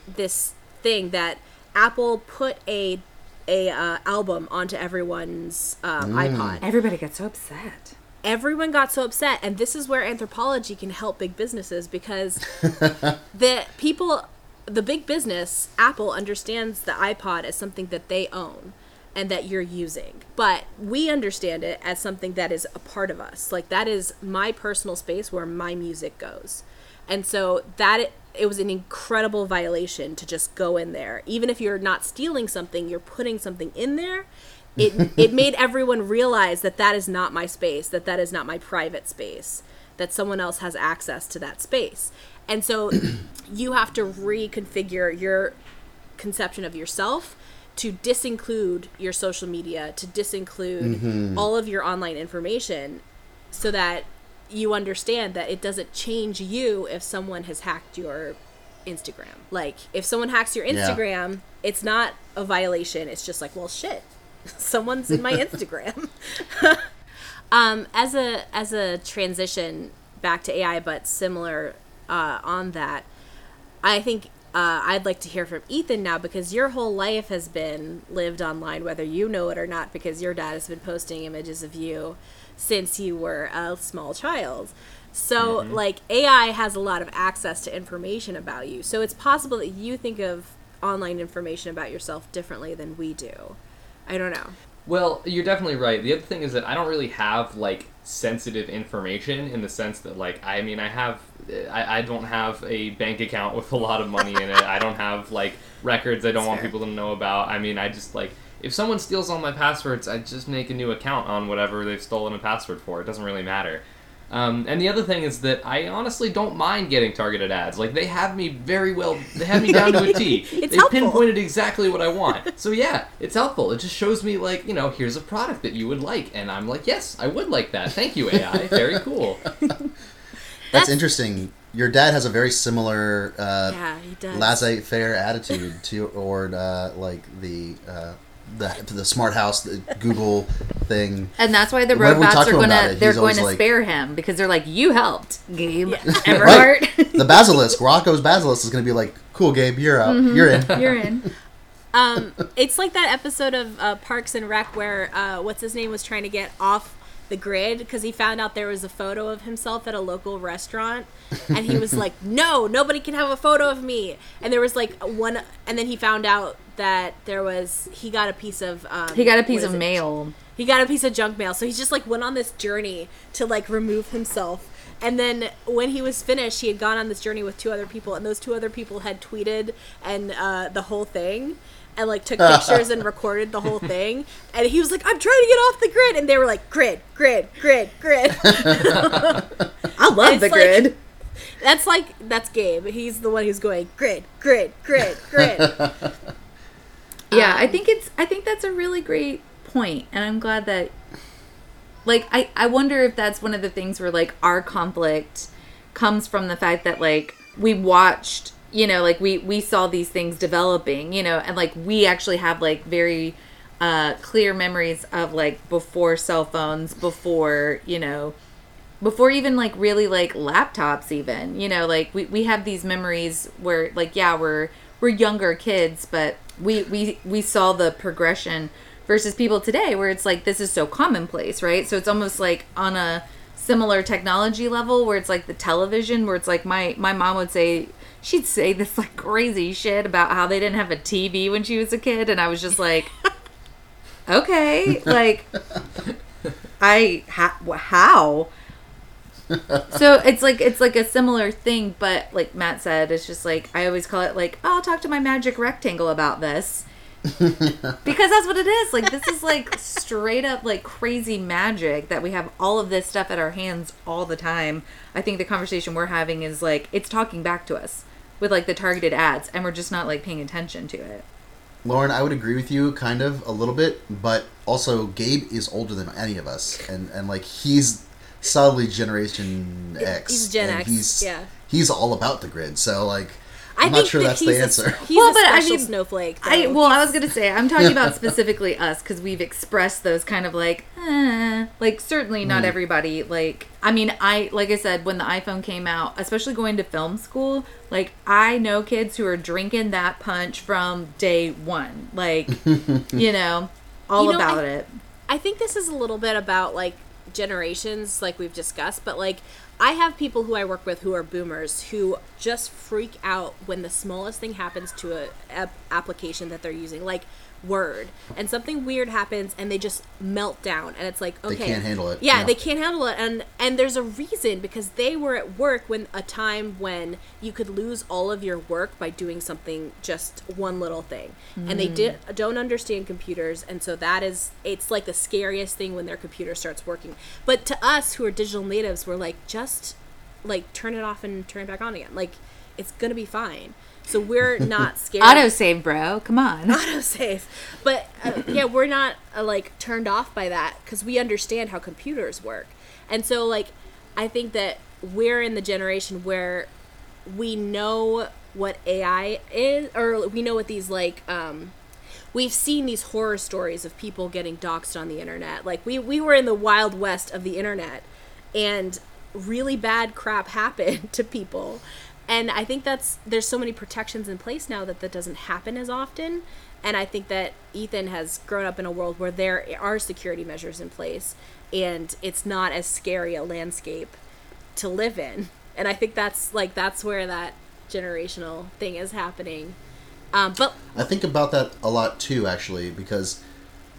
this thing that Apple put a a uh, album onto everyone's um, iPod. Everybody got so upset. everyone got so upset and this is where anthropology can help big businesses because (laughs) the people the big business apple understands the ipod as something that they own and that you're using. But we understand it as something that is a part of us. Like that is my personal space where my music goes. And so that it was an incredible violation to just go in there. Even if you're not stealing something you're putting something in there. It (laughs) it made everyone realize that that is not my space that that is not my private space that someone else has access to that space. And so (clears throat) you have to reconfigure your conception of yourself to disinclude your social media to disinclude mm-hmm. all of your online information so that you understand that it doesn't change you if someone has hacked your Instagram. Like if someone hacks your Yeah. Instagram, it's not a violation. It's just like, well, shit. (laughs) Someone's in my (laughs) Instagram. (laughs) um, as a as a transition back to AI, but similar uh, on that, I think uh, I'd like to hear from Ethan now because your whole life has been lived online, whether you know it or not, because your dad has been posting images of you since you were a small child. So, mm-hmm. like, AI has a lot of access to information about you. So, it's possible that you think of online information about yourself differently than we do. I don't know. Well, you're definitely right. The other thing is that I don't really have like sensitive information in the sense that like I mean I have I, I don't have a bank account with a lot of money in it. I don't have like records I don't want fair. people to know about. I mean I just like if someone steals all my passwords, I just make a new account on whatever they've stolen a password for. It doesn't really matter. Um, and the other thing is that I honestly don't mind getting targeted ads. Like they have me very well. They have me down to a (laughs) T. It's they helpful. pinpointed exactly what I want. So yeah, it's helpful. It just shows me like you know here's a product that you would like, and I'm like yes, I would like that. Thank you AI. (laughs) Very cool. That's, That's- interesting. Your dad has a very similar uh, Yeah, he does. laissez-faire attitude toward uh, like the uh, the the smart house, the Google thing. And that's why the robots are to him about gonna they're going to like- spare him because they're like, You helped, Gabe (laughs) Right. Everhart. (laughs) The basilisk, Roko's basilisk, is going to be like, "Cool, Gabe, you're out. You're in." (laughs) You're in. Um, it's like that episode of uh, Parks and Rec where uh, what's his name was trying to get off the grid because he found out there was a photo of himself at a local restaurant, and he was like, "No, nobody can have a photo of me." And there was like one, and then he found out that there was he got a piece of um, He got a piece of it? mail. He got a piece of junk mail. So he just like went on this journey to like remove himself. And then when he was finished, he had gone on this journey with two other people, and those two other people had tweeted and uh, the whole thing, and like took (laughs) pictures and recorded the whole thing. And he was like, "I'm trying to get off the grid," and they were like, "Grid, grid, grid, grid." (laughs) I love It's the like- grid. that's like that's Gabe. He's the one who's going grid, grid, grid, grid. (laughs) Yeah, Um, I think it's I think that's a really great point, and I'm glad that like I I wonder if that's one of the things where like our conflict comes from the fact that like we watched you know like we we saw these things developing you know and like we actually have like very uh clear memories of like before cell phones before you know before even like really like laptops even you know like we, we have these memories where like yeah we're we're younger kids but we we we saw the progression versus people today where it's like this is so commonplace right? So it's almost like on a similar technology level where it's like the television where it's like my my mom would say she'd say this like crazy shit about how they didn't have a TV when she was a kid. And I was just like (laughs) okay like I ha- how (laughs) so it's like it's like a similar thing but like matt said it's just like i always call it like oh, i'll talk to my magic rectangle about this. (laughs) Because that's what it is. Like this is like straight up like crazy magic that we have all of this stuff at our hands all the time. I think the conversation we're having is like it's talking back to us with like the targeted ads and we're just not like paying attention to it. Lauren, I would agree with you kind of a little bit, but also Gabe is older than any of us, and and like he's solidly Generation X. He's Gen X, He's, yeah. He's all about the grid, so like I I'm not sure that that's he's the a- answer. he's Well, a but I mean, snowflake. I well, I was gonna say I'm talking about (laughs) specifically us because we've expressed those kind of like, eh, like certainly not everybody. Like, I mean, I like I said when the iPhone came out, especially going to film school, like I know kids who are drinking that punch from day one, like (laughs) you know, all You know, about I- it. I think this is a little bit about like generations, like we've discussed, but like I have people who I work with who are boomers who just freak out when the smallest thing happens to a, a application that they're using, like Word, and something weird happens and they just melt down, and it's like okay, they can't handle it, Yeah, yeah. they can't handle it, and and there's a reason because they were at work when a time when you could lose all of your work by doing something just one little thing, and they did hmm. don't understand computers, and so that is it's like the scariest thing when their computer starts working. But to us who are digital natives, we're like just like turn it off and turn it back on again, like it's gonna be fine. So we're (laughs) not scared. Autosave, bro. Come on. (laughs) autosave. But uh, yeah, we're not uh, like turned off by that because we understand how computers work. And so like I think that we're in the generation where we know what AI is or we know what these like um we've seen these horror stories of people getting doxxed on the internet. Like we we were in the wild west of the internet and really bad crap (laughs) happened to people. And I think that's there's so many protections in place now that that doesn't happen as often. And I think that Ethan has grown up in a world where there are security measures in place and it's not as scary a landscape to live in. And I think that's like that's where that generational thing is happening. Um, but I think about that a lot too, actually, because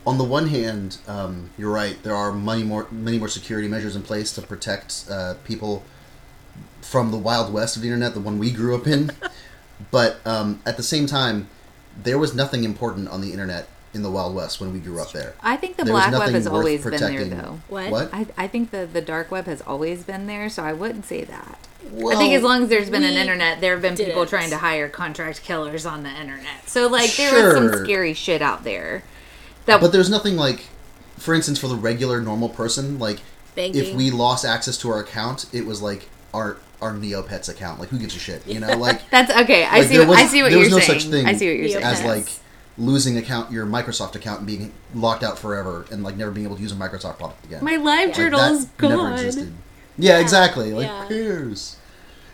on the one hand, um, you're right. There are many more many more security measures in place to protect uh, people from the wild west of the internet, the one we grew up in. (laughs) but um, at the same time, there was nothing important on the internet in the wild west when we grew up there. I think the There black web has worth always been there, though. What? What? I, I think the, the dark web has always been there, so I wouldn't say that. I think as long as there's been an internet, there have been people didn't. trying to hire contract killers on the internet. So like there was some scary shit out there. That But there's nothing like, for instance, for the regular normal person, like if we lost access to our account, it was like our our Neopets account. Like who gives a shit? You know, (laughs) like that's okay. I Like, see. there What, I see what you're saying. There was no saying. such thing I see what you're saying. as Neopets. like losing account your Microsoft account and being locked out forever and like never being able to use a Microsoft product again. My live Like, journal's that gone. never existed. Yeah, exactly. Like yeah. who cares?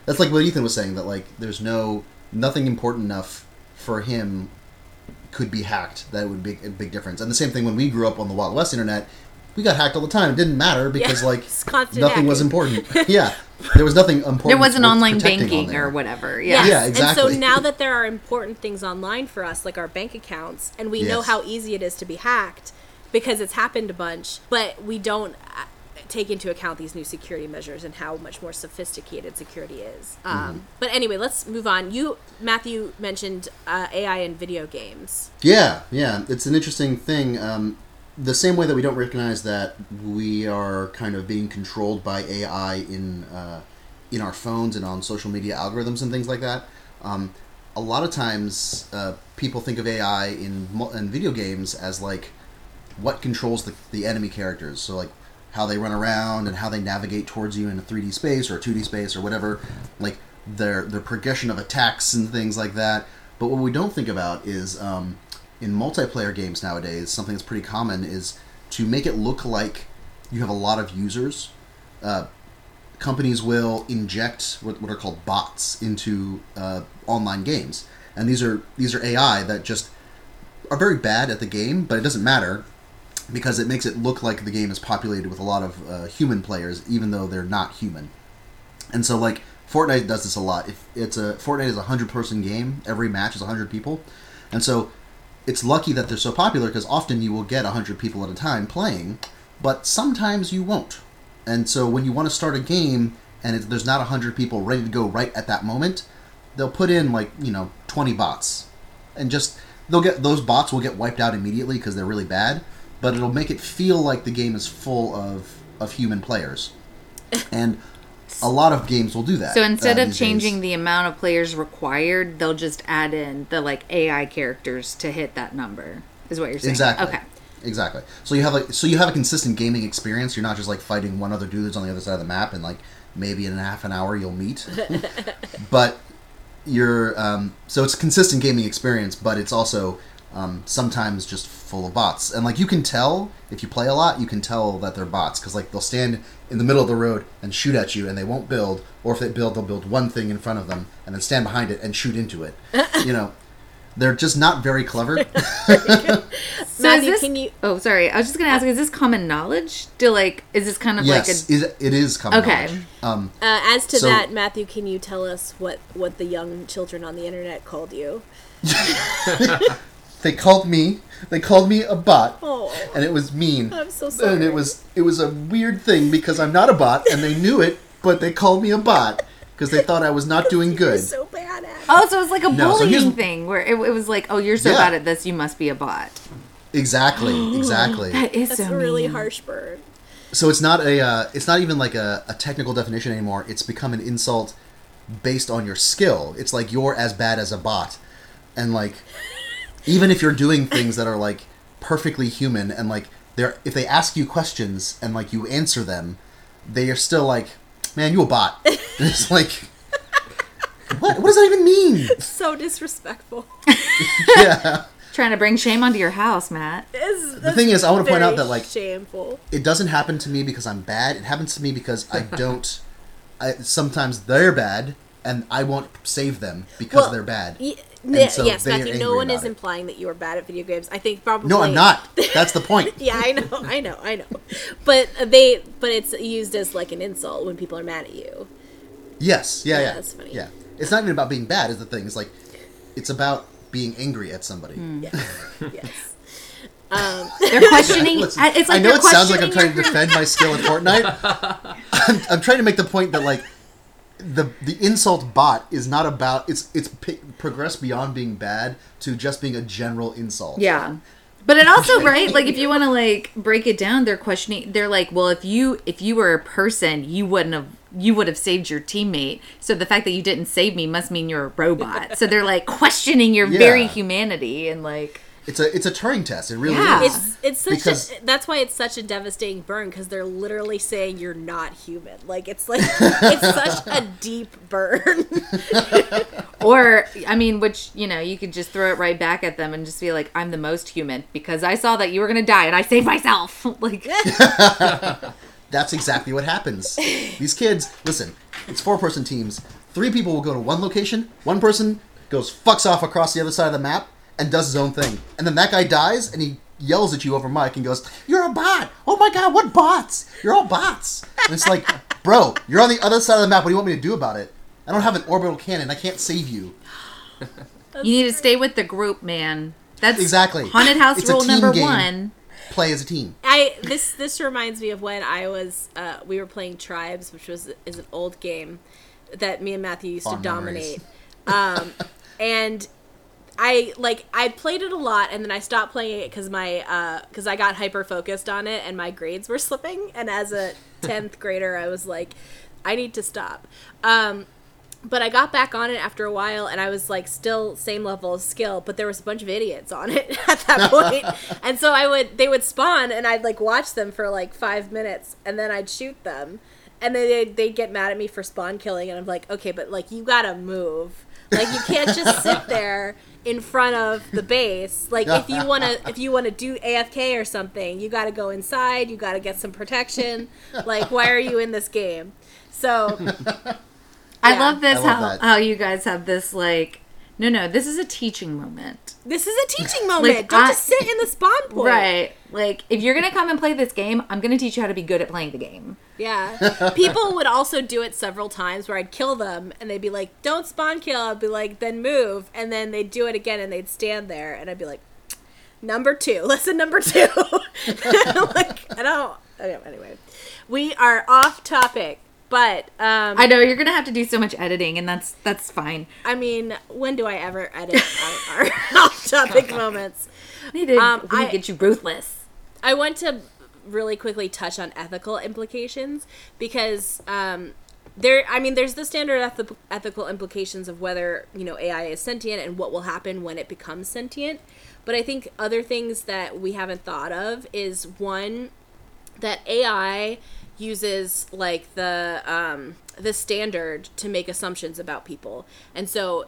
That's like what Ethan was saying that like there's no nothing important enough for him could be hacked that would be a big difference. And the same thing when we grew up on the Wild West internet, we got hacked all the time. It didn't matter because Yeah, like it's constant nothing was important. (laughs) yeah, there was nothing important. There wasn't online protecting on banking or whatever. Yes. Yeah. Yeah, exactly. And so now that there are important things online for us, like our bank accounts, and we know how easy it is to be hacked because it's happened a bunch, but we don't uh, take into account these new security measures and how much more sophisticated security is. Mm-hmm. Um, but anyway, let's move on. You, Matthew, mentioned uh, AI in video games. Yeah, yeah, it's an interesting thing. Um, the same way that we don't recognize that we are kind of being controlled by AI in uh, in our phones and on social media algorithms and things like that. Um, a lot of times, uh, people think of AI in, in video games as like what controls the, the enemy characters. So like, how they run around and how they navigate towards you in a 3D space or a 2D space or whatever, like their their progression of attacks and things like that. But what we don't think about is um, in multiplayer games nowadays, something that's pretty common is to make it look like you have a lot of users. Uh, companies will inject what, what are called bots into uh, online games, and these are these are AI that just are very bad at the game, but it doesn't matter because it makes it look like the game is populated with a lot of uh, human players, even though they're not human. And so, like Fortnite does this a lot. If it's a Fortnite is a hundred person game, every match is hundred people, and so it's lucky that they're so popular because often you will get hundred people at a time playing, but sometimes you won't. And so when you want to start a game and there's not hundred people ready to go right at that moment, they'll put in like you know twenty bots, and just they'll get those bots will get wiped out immediately because they're really bad, but it'll make it feel like the game is full of of human players, and a lot of games will do that. So instead uh, of changing days. the amount of players required, they'll just add in the like AI characters to hit that number. Is what you're saying? Exactly. Okay. Exactly. So you have like so you have a consistent gaming experience. You're not just like fighting one other dude that's on the other side of the map, and like maybe in a half an hour you'll meet. (laughs) but you're um, so it's a consistent gaming experience, but it's also um, sometimes just full of bots. And like you can tell if you play a lot, you can tell that they're bots because like they'll stand in the middle of the road and shoot at you, and they won't build. Or if they build, they'll build one thing in front of them and then stand behind it and shoot into it. (laughs) you know, they're just not very clever. (laughs) So Matthew, this, can you- Oh, sorry. I was just gonna ask: Is this common knowledge? Do like is this kind of yes, like a? is it is common Okay. knowledge. Um, Uh, as to So- that, Matthew, can you tell us what what the young children on the internet called you? (laughs) they called me. They called me a bot, Oh, and it was mean. I'm so And it was it was a weird thing because I'm not a bot, and they knew it, but they called me a bot because they thought I was not doing (laughs) You're good. so bad at. it. Oh, so it's like a No, bullying here's- thing where it, it was like, oh, you're so Yeah. bad at this, you must be a bot. Exactly, (gasps) exactly. That is That's so a really mean. harsh burn. So it's not a uh, it's not even like a, a technical definition anymore. It's become an insult based on your skill. It's like you're as bad as a bot, and like even if you're doing things that are like perfectly human and like they're if they ask you questions and like you answer them, they are still like, man, you a bot. (laughs) And it's like. What? What does that even mean? So disrespectful. (laughs) Yeah. Trying to bring shame onto your house, Matt. It's- The thing is, I want to point out that like shameful. it doesn't happen to me because I'm bad. It happens to me because I don't. I, sometimes they're bad, and I won't save them because Well, they're bad. Y- And n- so yes, Matthew. No one is it. implying that you are bad at video games. I think probably. No, I'm not. That's the point. (laughs) yeah, I know, I know, I know. But they, but it's used as like an insult when people are mad at you. Yes. Yeah. Yeah, Yeah. that's funny. Yeah. It's not even about being bad. Is the thing. It's like it's about being angry at somebody. Hmm. (laughs) Yes, yes. Um, (laughs) they're questioning. Listen, I- it's like I know it sounds like I'm trying to defend my skill at Fortnite. I'm, I'm trying to make the point that like the the insult bot is not about it's it's p- progressed beyond being bad to just being a general insult. Yeah. But it also right like if you want to like break it down they're questioning they're like well if you if you were a person you wouldn't have you would have saved your teammate so the fact that you didn't save me must mean you're a robot so they're like questioning your very humanity and like It's a it's a Turing test. It really Yeah. is. It's it's such Because- a that's why it's such a devastating burn because they're literally saying you're not human. Like it's like (laughs) it's such a deep burn. (laughs) or I mean which you know you could just throw it right back at them and just be like I'm the most human because I saw that you were going to die and I saved myself (laughs) like That's exactly what happens. These kids, listen, it's four person teams. Three people will go to one location, one person goes fucks off across the other side of the map and does his own thing. And then that guy dies and he yells at you over mic and goes, You're a bot! Oh my god, what bots? You're all bots. And it's like, (laughs) bro, you're on the other side of the map, what do you want me to do about it? I don't have an orbital cannon, I can't save you. (laughs) you need to stay with the group man that's Exactly. haunted house It's a rule team number game. 1 Play as a team. I this this reminds me of when I was uh, we were playing Tribes, which was is an old game that me and Matthew used Fond to dominate. Um, (laughs) and I like I played it a lot, and then I stopped playing it because my because I got hyper focused on it, and my grades were (laughs) slipping. And as a tenth grader, I was like, I need to stop. Um, but I got back on it after a while, and I was like still same level of skill, but there was a bunch of idiots on it (laughs) at that point, (laughs) and so I would they would spawn, and I'd like watch them for like five minutes, and then I'd shoot them, and then they'd, they'd get mad at me for spawn killing, and I'm like, okay, but like you gotta move, like you can't just sit there in front of the base. (laughs) Like if you wanna if you wanna do AFK or something, you gotta go inside, you gotta get some protection. (laughs) Like why are you in this game? So (laughs) I love this I love how that. how you guys have this like no no this is a teaching moment. This is a teaching moment. Like, Don't I- just sit in the spawn (laughs) point. Right. Like if you're gonna come and play this game, I'm gonna teach you how to be good at playing the game. Yeah. (laughs) People would also do it several times where I'd kill them and they'd be like, don't spawn kill. I'd be like, then move. And then they'd do it again and they'd stand there and I'd be like, number two. (laughs) Listen, number two. like, I don't. Okay, anyway, we are off topic. But um, I know you're gonna have to do so much editing, and that's that's fine. I mean, when do I ever edit our, our (laughs) off-topic (laughs) moments? We need to, Um, I- get you ruthless. I want to really quickly touch on ethical implications because um, there. I mean, there's the standard eth- ethical implications of whether you know AI is sentient and what will happen when it becomes sentient. But I think other things that we haven't thought of is one that AI uses like the um, the standard to make assumptions about people, and so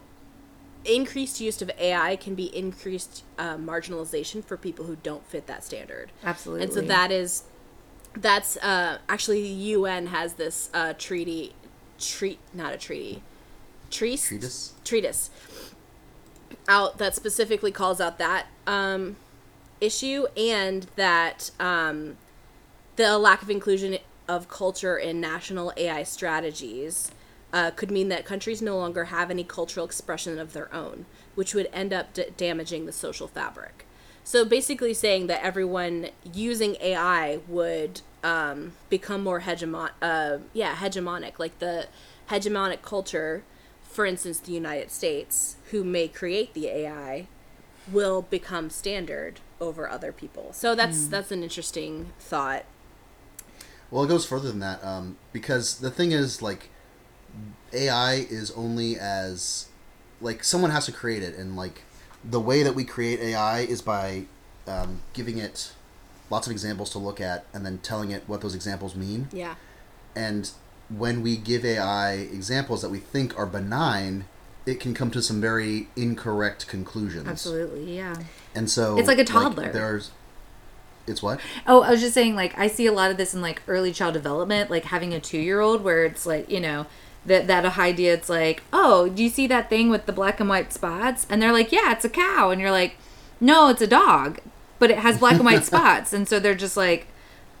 increased use of AI can be increased uh, marginalization for people who don't fit that standard. Absolutely. And so that is that's uh, actually the UN has this uh, treaty, treat not a treaty, treatise Treatise? treatise out that specifically calls out that um, issue and that um, the lack of inclusion of culture in national AI strategies uh, could mean that countries no longer have any cultural expression of their own, which would end up d- damaging the social fabric. So basically, saying that everyone using AI would um, become more hegemon, uh, yeah, hegemonic, like the hegemonic culture, for instance, the United States, who may create the AI, will become standard over other people. So that's that's an interesting thought. Well, it goes further than that um, because the thing is, like, AI is only as like someone has to create it, and like the way that we create AI is by um, giving it lots of examples to look at, and then telling it what those examples mean. Yeah. And when we give AI examples that we think are benign, it can come to some very incorrect conclusions. Absolutely, yeah. And so It's like a toddler. there's, it's what? Oh, I was just saying, like, I see a lot of this in like early child development, like having a two year old where it's like, you know, that that idea. It's like, oh, do you see that thing with the black and white spots? And they're like, yeah, it's a cow, and you're like, no, it's a dog, but it has black and white (laughs) spots, and so they're just like,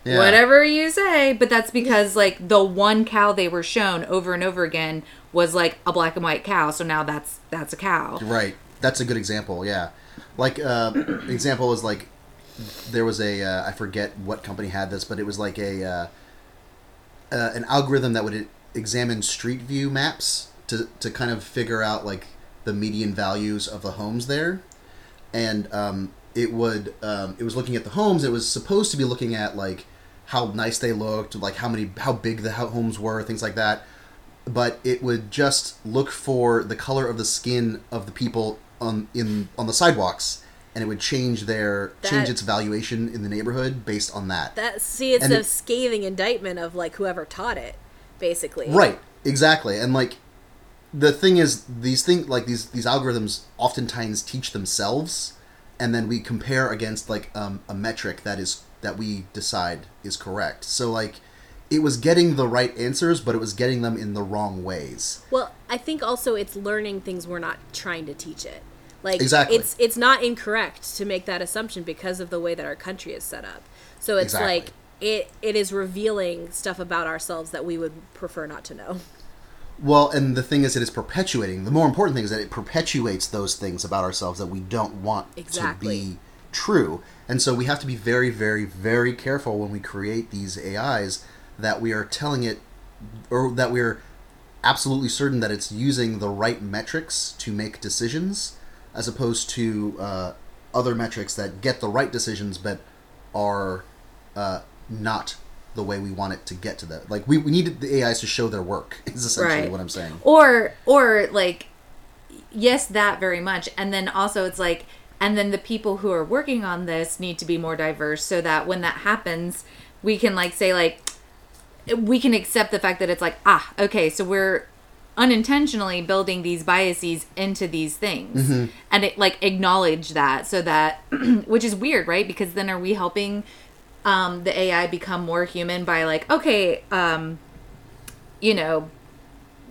Yeah. whatever you say. But that's because like the one cow they were shown over and over again was like a black and white cow, so now that's that's a cow. Right. That's a good example. Yeah. Like uh, (clears throat) example is like there was a uh, I forget what company had this, but it was like a uh, uh, an algorithm that would examine street view maps to to kind of figure out like the median values of the homes there, and um, it would um, it was looking at the homes. It was supposed to be looking at like how nice they looked, like how many how big the homes were, things like that. But it would just look for the color of the skin of the people on in on the sidewalks and it would change their change its valuation in the neighborhood based on that. That see, it's And a it- scathing indictment of like whoever taught it, basically. Right, exactly. And like the thing is these things like these these algorithms oftentimes teach themselves and then we compare against like um, a metric that is that we decide is correct. So like it was getting the right answers but it was getting them in the wrong ways. Well, I think also it's learning things we're not trying to teach it. Like Exactly. it's it's not incorrect to make that assumption because of the way that our country is set up. So it's Exactly. like it it is revealing stuff about ourselves that we would prefer not to know. Well, and the thing is, it is perpetuating. The more important thing is that it perpetuates those things about ourselves that we don't want Exactly. to be true. And so we have to be very, very, very careful when we create these AIs that we are telling it, or that we're absolutely certain that it's using the right metrics to make decisions, as opposed to uh, other metrics that get the right decisions but are uh, not the way we want it to get to that. Like we, we need the AIs to show their work. (laughs) Is essentially Right. what I'm saying. or or like yes that very much and then also it's like and then the people who are working on this need to be more diverse so that when that happens we can like say like we can accept the fact that it's like ah okay so we're unintentionally building these biases into these things and it like acknowledge that so that (clears throat) which is weird right because then are we helping um the ai become more human by like okay um you know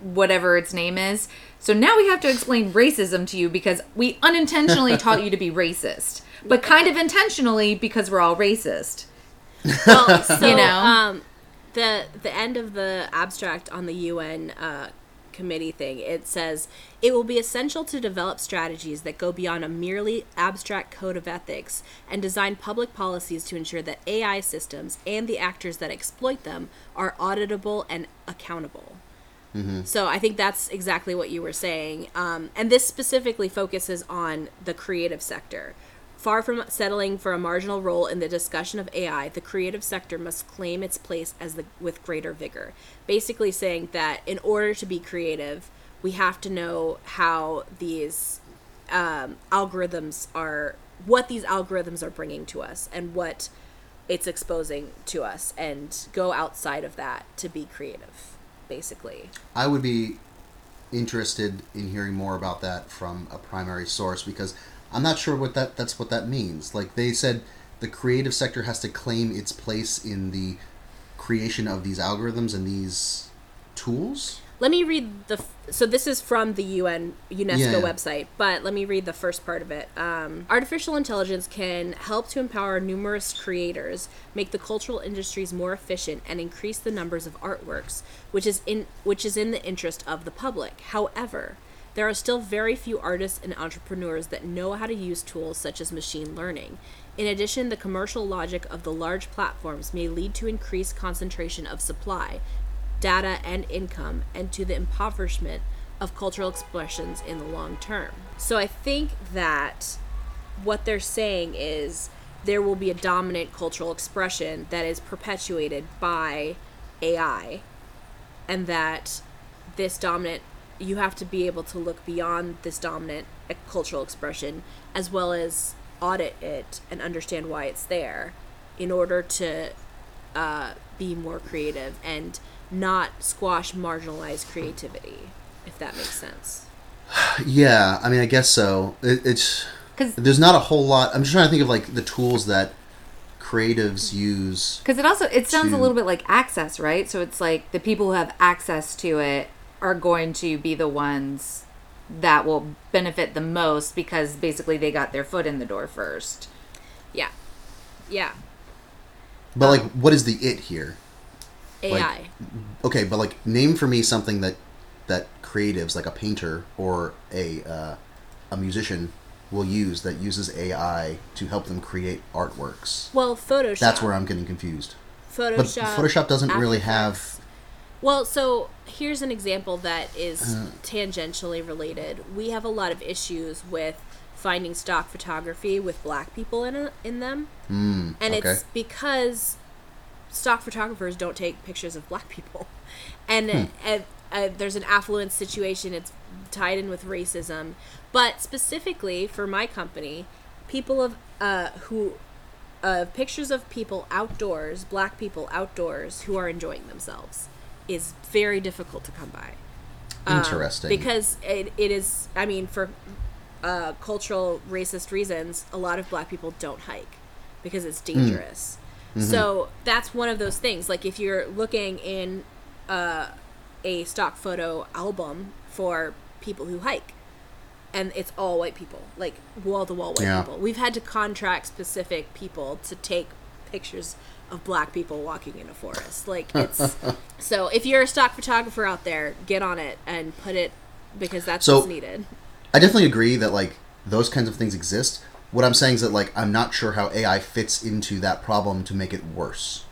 whatever its name is. So now we have to explain racism to you because we unintentionally (laughs) taught you to be racist, but kind of intentionally because we're all racist. Well, (laughs) so, You know? um, the the end of the abstract on the UN uh, committee thing, it says it will be essential to develop strategies that go beyond a merely abstract code of ethics and design public policies to ensure that AI systems and the actors that exploit them are auditable and accountable. So I think that's exactly what you were saying. Um, and this specifically focuses on the creative sector. Far from settling for a marginal role in the discussion of AI, the creative sector must claim its place as the with greater vigor. Basically saying that in order to be creative, we have to know how these um, algorithms are, what these algorithms are bringing to us, and what it's exposing to us, and go outside of that to be creative. Basically. I would be interested in hearing more about that from a primary source because I'm not sure what that that's what that means. Like they said the creative sector has to claim its place in the creation of these algorithms and these tools. Let me read the. f- So this is from the UN UNESCO Yeah. website, but let me read the first part of it. Um, Artificial intelligence can help to empower numerous creators, make the cultural industries more efficient, and increase the numbers of artworks, which is in which is in the interest of the public. However, there are still very few artists and entrepreneurs that know how to use tools such as machine learning. In addition, the commercial logic of the large platforms may lead to increased concentration of supply, data, and income, and to the impoverishment of cultural expressions in the long term. So I think that what they're saying is there will be a dominant cultural expression that is perpetuated by AI, and that this dominant, you have to be able to look beyond this dominant cultural expression as well as audit it and understand why it's there in order to uh, be more creative and not squash marginalized creativity, if that makes sense. Yeah, I mean I guess so. It, it's 'Cause- there's not a whole lot. I'm just trying to think of like the tools that creatives use. Because it also it sounds a little bit like access, right? So it's like the people who have access to it are going to be the ones that will benefit the most because basically they got their foot in the door first. Yeah. Yeah. But like what is the it here? AI. Okay, but like name for me something that that creatives like a painter or a uh, a musician will use that uses AI to help them create artworks. well, Photoshop. That's where I'm getting confused. Photoshop. But Photoshop doesn't After really Effects. have Well, so here's an example that is Uh. tangentially related. We have a lot of issues with finding stock photography with black people in in them, mm, and okay. it's because stock photographers don't take pictures of black people, (laughs) and Hmm. uh, uh, there's an affluence situation. It's tied in with racism, but specifically for my company, people of uh, who pictures of people outdoors, black people outdoors who are enjoying themselves, is very difficult to come by. Um, Interesting. because it, it is, I mean, for uh, cultural racist reasons, a lot of black people don't hike because it's dangerous. So that's one of those things. Like if you're looking in uh, a stock photo album for people who hike, and it's all white people, like wall to wall white Yeah. people. We've had to contract specific people to take pictures of black people walking in a forest. Like it's (laughs) so if you're a stock photographer out there, get on it and put it because that's So- what's needed. I definitely agree that like those kinds of things exist. What I'm saying is that like I'm not sure how AI fits into that problem to make it worse.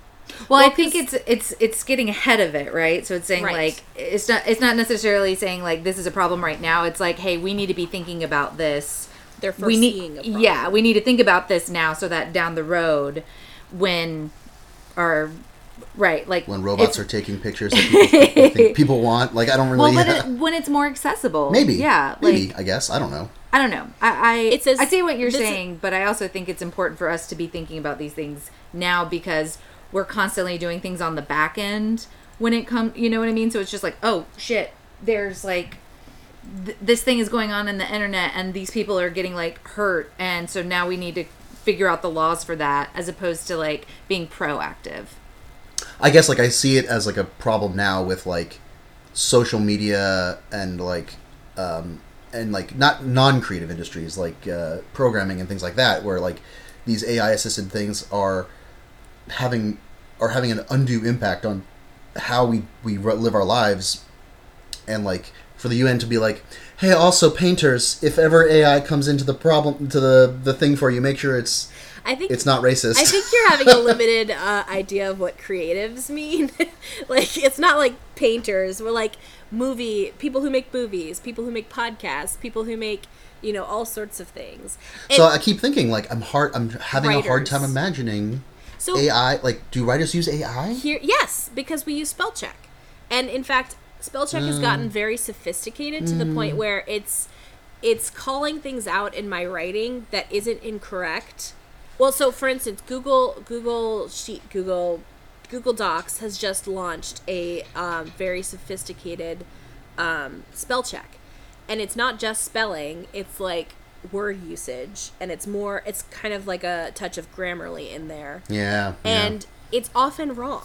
Well, Well, I think it's it's it's getting ahead of it, right? So it's saying Right. like it's not it's not necessarily saying like this is a problem right now. It's like, hey, we need to be thinking about this. They're we foreseeing need a problem. yeah, we need to think about this now so that down the road when our right. Like when robots are taking pictures that people, think (laughs) people want. Like I don't well, really. but it, (laughs) when it's more accessible, maybe. yeah, Maybe. like I guess I don't know. I don't know. I I, It says- I see what you're this is- saying, but I also think it's important for us to be thinking about these things now because we're constantly doing things on the back end when it comes. You know what I mean? So it's just like, oh shit, there's like th- this thing is going on in the internet, and these people are getting like hurt, and so now we need to figure out the laws for that, as opposed to like being proactive. I guess like I see it as like a problem now with like social media and like um and like not non-creative industries like uh, programming and things like that where like these AI assisted things are having are having an undue impact on how we we live our lives and like for the UN to be like hey also painters if ever AI comes into the problem to the the thing for you make sure it's I think it's not racist I think you're having a limited uh, idea of what creatives mean. (laughs) like, it's not like painters. We're like movie people who make movies, people who make podcasts, people who make you know all sorts of things. And So I keep thinking like I'm hard. I'm having a hard time imagining so AI. Like, do writers use AI? here, yes, because we use spell check, and in fact, spell check has Mm. gotten very sophisticated to the point where it's it's calling things out in my writing that isn't incorrect. Well, so for instance, Google Google Sheet Google Google Docs has just launched a um, very sophisticated um, spell check, and it's not just spelling; it's like word usage, and it's more. It's kind of like a touch of Grammarly in there Yeah. yeah. and it's often wrong.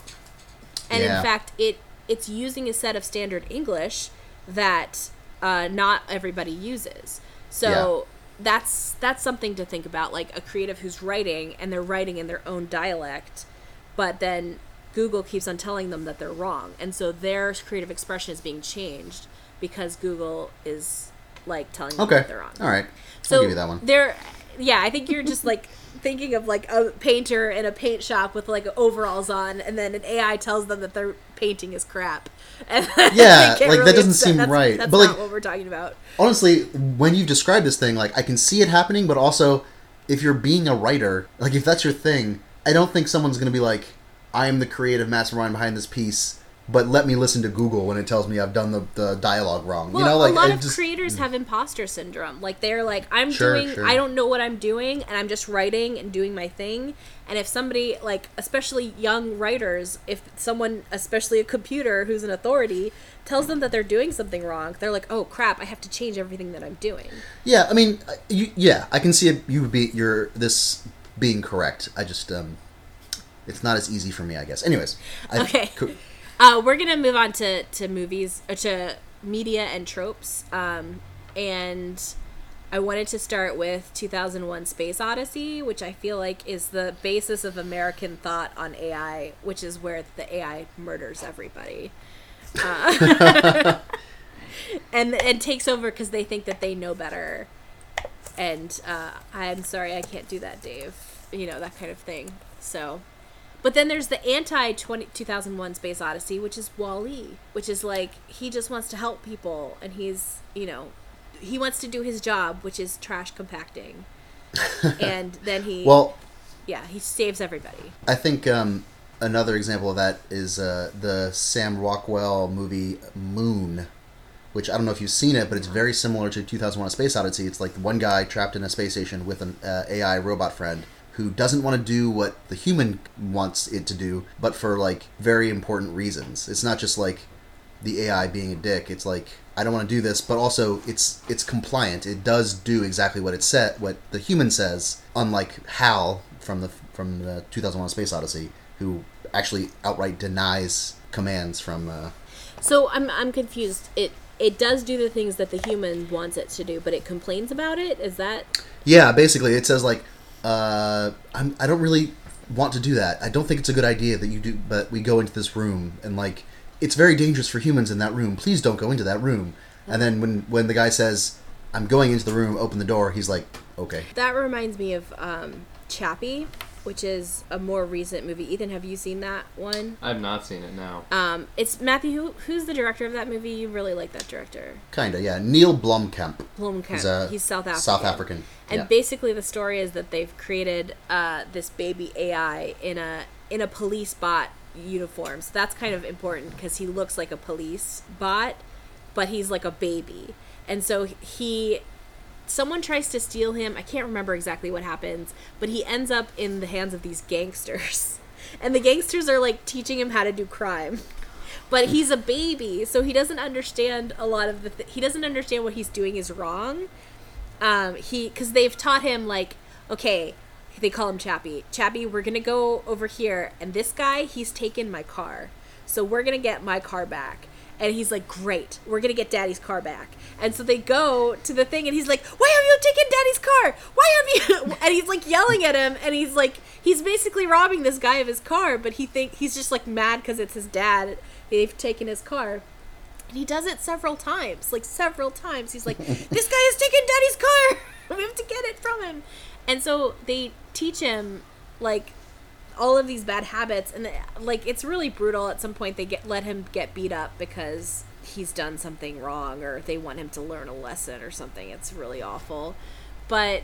And Yeah. in fact, it it's using a set of standard English that uh, not everybody uses. So that's that's something to think about. Like a creative who's writing and they're writing in their own dialect, but then Google keeps on telling them that they're wrong, and so their creative expression is being changed because Google is like telling them okay. that they're wrong. All right. So I'll give you that one. There, yeah, I think you're just like thinking of like a painter in a paint shop with like overalls on, and then an AI tells them that their painting is crap. (laughs) And Yeah, like, that doesn't seem That's- right. That's But, not like- what we're talking about. Honestly, when you've described this thing, like I can see it happening, but also if you're being a writer, like if that's your thing, I don't think someone's gonna be like, I am the creative mastermind behind this piece. But let me listen to Google when it tells me I've done the, the dialogue wrong. Well, you know, like a lot I of just, creators have imposter syndrome. Like they're like, I'm Sure, doing, sure. I don't know what I'm doing, and I'm just writing and doing my thing. And if somebody, like, especially young writers, if someone, especially a computer who's an authority, tells them that they're doing something wrong, they're like, oh crap, I have to change everything that I'm doing. Yeah, I mean, uh, you, yeah, I can see it. You be your this being correct. I just um, it's not as easy for me, I guess. Anyways, I, Okay. co- Uh, we're gonna move on to to movies or to media and tropes. Um, and I wanted to start with 2001: Space Odyssey, which I feel like is the basis of American thought on AI, which is where the AI murders everybody. Uh, (laughs) (laughs) and and takes over because they think that they know better. And uh, I'm sorry, I can't do that, Dave. You know that kind of thing. So. But then there's the anti 2001 Space Odyssey, which is WALL-E, which is like he just wants to help people and he's, you know, he wants to do his job, which is trash compacting. (laughs) and then he well, yeah, he saves everybody. I think um, another example of that is uh, the Sam Rockwell movie Moon, which I don't know if you've seen it, but it's very similar to 2001: A Space Odyssey. It's like one guy trapped in a space station with an uh, AI robot friend who doesn't want to do what the human wants it to do, but for like very important reasons. It's not just like the AI being a dick. It's like I don't want to do this, but also it's it's compliant. It does do exactly what it said, what the human says. Unlike Hal from the from the 2001: Space Odyssey, who actually outright denies commands from. Uh, So I'm I'm confused. It it does do the things that the human wants it to do, but it complains about it. Is that yeah, basically, it says like, uh, I'm, I don't really want to do that. I don't think it's a good idea that you do, but we go into this room and like, it's very dangerous for humans in that room. Please don't go into that room. And then when when the guy says, "I'm going into the room," open the door. He's like, "Okay." that reminds me of um, Chappie, which is a more recent movie. Ethan, have you seen that one? I've not seen it now. Um, it's Matthew. Who, who's the director of that movie? You really like that director, Kinda, yeah. Neil Blomkamp. Blomkamp. He's, uh, He's South African. South African. And yeah. basically, the story is that they've created uh, this baby AI in a in a police bot uniform. So That's kind of important because he looks like a police bot, but he's like a baby. And so he someone tries to steal him. I can't remember exactly what happens, but he ends up in the hands of these gangsters. (laughs) And the gangsters are like teaching him how to do crime. But he's a baby, so he doesn't understand a lot of the th- he doesn't understand what he's doing is wrong. Um he cuz they've taught him like okay, they call him Chappie. Chappie, we're going to go over here and this guy, he's taken my car. So we're going to get my car back. And he's like, great, we're gonna get daddy's car back. And so they go to the thing, and he's like, why have you taken daddy's car? Why have you? (laughs) And he's like yelling at him, and he's like, he's basically robbing this guy of his car, but he think he's just like mad because it's his dad. They've taken his car. And he does it several times, like several times. He's like, (laughs) this guy has taken daddy's car. (laughs) we have to get it from him. And so they teach him, like, all of these bad habits and like it's really brutal. At some point they get let him get beat up because he's done something wrong or they want him to learn a lesson or something. It's really awful. But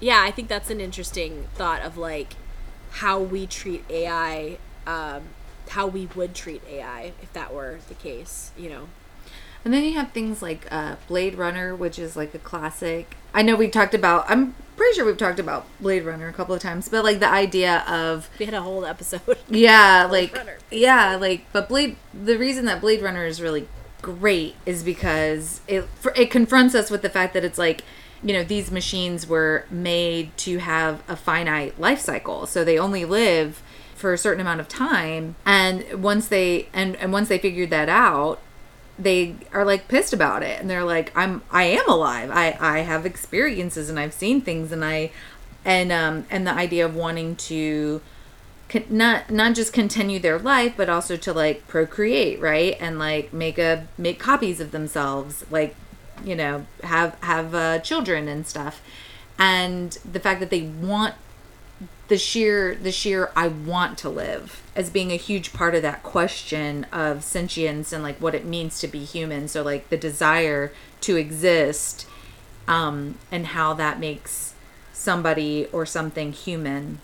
yeah i think that's an interesting thought of like how we treat ai um, how we would treat ai if that were the case you know? And then you have things like uh, Blade Runner, which is like a classic. I know we've talked about. I'm pretty sure we've talked about Blade Runner a couple of times, but like the idea of we had a whole episode (laughs) yeah, like Runner. yeah, like but Blade. The reason that Blade Runner is really great is because it it confronts us with the fact that it's like you know these machines were made to have a finite life cycle, so they only live for a certain amount of time, and once they and and once they figured that out, they are like pissed about it. And they're like i'm i am alive. I i have experiences and i've seen things and i and um and the idea of wanting to con- not not just continue their life but also to like procreate right? And like make a make copies of themselves like you know have have uh, children and stuff. And the fact that they want the sheer the sheer I want to live as being a huge part of that question of sentience and like what it means to be human. So like the desire to exist um and how that makes somebody or something human.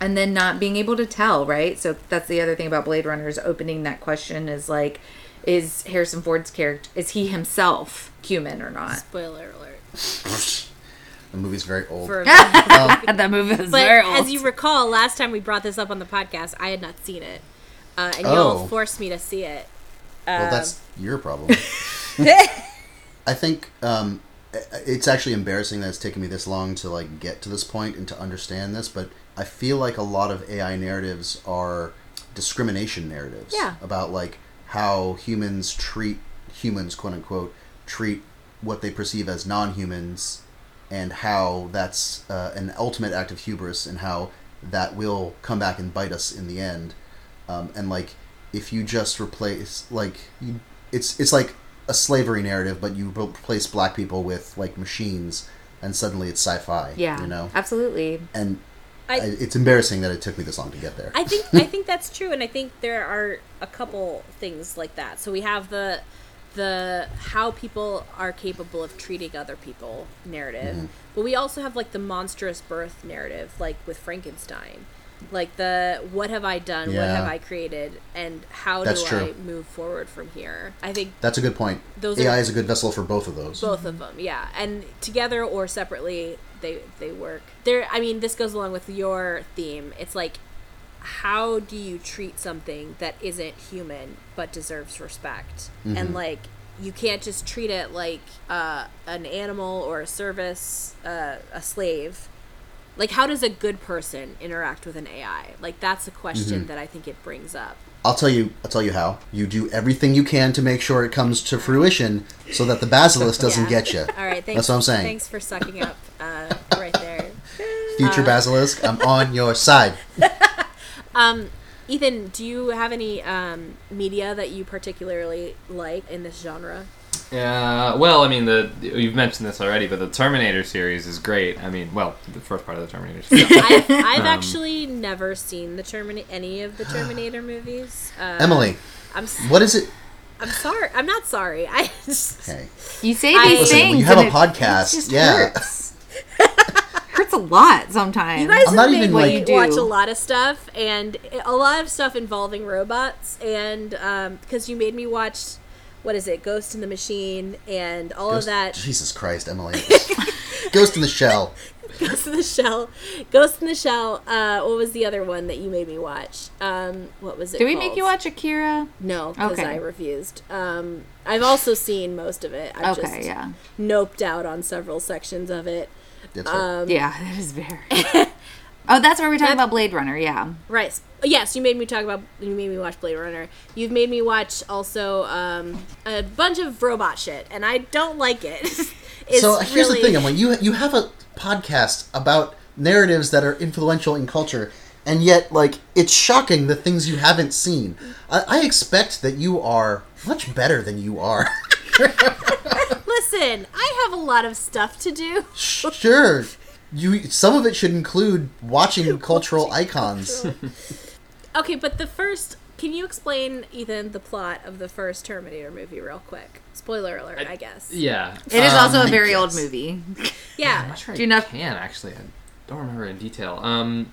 And then not being able to tell, right? So that's the other thing about Blade Runner is opening that question is like is Harrison Ford's character is he himself human or not? spoiler alert (laughs) The movie's very old. for (laughs) (laughs) that movie is But as you recall, last time we brought this up on the podcast, I had not seen it, uh, and y'all Oh. forced me to see it. well, that's Um, your problem. (laughs) I think um, i- it's actually embarrassing that it's taken me this long to like get to this point and to understand this. But I feel like a lot of AI narratives are discrimination narratives. Yeah. About like how humans treat humans, quote unquote, treat what they perceive as non-humans, and how that's uh, an ultimate act of hubris, and how that will come back and bite us in the end. Um, and like, if you just replace like, you, it's it's like a slavery narrative, but you replace black people with like machines, and suddenly it's sci-fi. yeah. you know. Absolutely. And I- I, it's embarrassing that it took me this long to get there. I think I (laughs) think that's true, and I think there are a couple things like that. So we have the the how people are capable of treating other people narrative, Mm-hmm. but we also have like the monstrous birth narrative, like with Frankenstein, like the what have I done, what have I created, and how That's do true. I move forward from here? I think That's a good point. Those AI are- is a good vessel for both of those. both of them yeah and together or separately they they work there i mean this goes along with your theme it's like how do you treat something that isn't human but deserves respect and like you can't just treat it like uh, an animal or a service uh, a slave like how does a good person interact with an ai like that's a question that i think it brings up I'll tell you. I'll tell you how. You do everything you can to make sure it comes to fruition, so that the basilisk doesn't Yeah. get you. (laughs) all right thanks That's what I'm saying. thanks for sucking up uh, right there Future basilisk, I'm on your side. (laughs) Um, Ethan, do you have any um, media that you particularly like in this genre? Yeah, well, I mean, the you've mentioned this already, but the Terminator series is great. I mean, well, the first part of the Terminator. series. (laughs) I've, (laughs) I've Um, actually never seen the Terminator any of the Terminator movies. Uh, Emily, I'm s- what is it? I'm sorry. I'm not sorry. I (laughs) just, Okay. You say I- these Listen, things. when you have a it- podcast, it just yeah. Hurts. hurts a a lot sometimes. You guys I'm have not made even, me like- You do. watch a lot of stuff, and a lot of stuff involving robots, and because you made me watch, what is it, Ghost in the Machine, and all Ghost- of that. Jesus Christ, Emily. (laughs) Ghost in the Shell. (laughs) Ghost in the Shell, Ghost in the Shell. Uh, what was the other one that you made me watch? Um, what was it? Did we called? make you watch Akira? No, because Okay. I refused. Um, I've also seen most of it. I've Okay, just yeah. noped out on several sections of it. That's right. Um, Yeah, (laughs) that is very. oh, that's where we're talking about Blade Runner. Yeah. Right. Yes, you made me talk about. You made me watch Blade Runner. You've made me watch also um, a bunch of robot shit, and I don't like it. (laughs) it's so here's really, the thing, Emily. You you have a podcast about narratives that are influential in culture, and yet like it's shocking the things you haven't seen. I, I expect that you are much better than you are. (laughs) Listen, I have a lot of stuff to do. sure. You some of it should include watching cultural icons. (laughs) Okay, but the first. Can you explain, Ethan, the plot of the first Terminator movie, real quick? Spoiler alert, I, guess. Yeah. It is Um, also a very old guess. movie. I'm Yeah. not sure Do I you know- can actually. I don't remember in detail. Um, Um,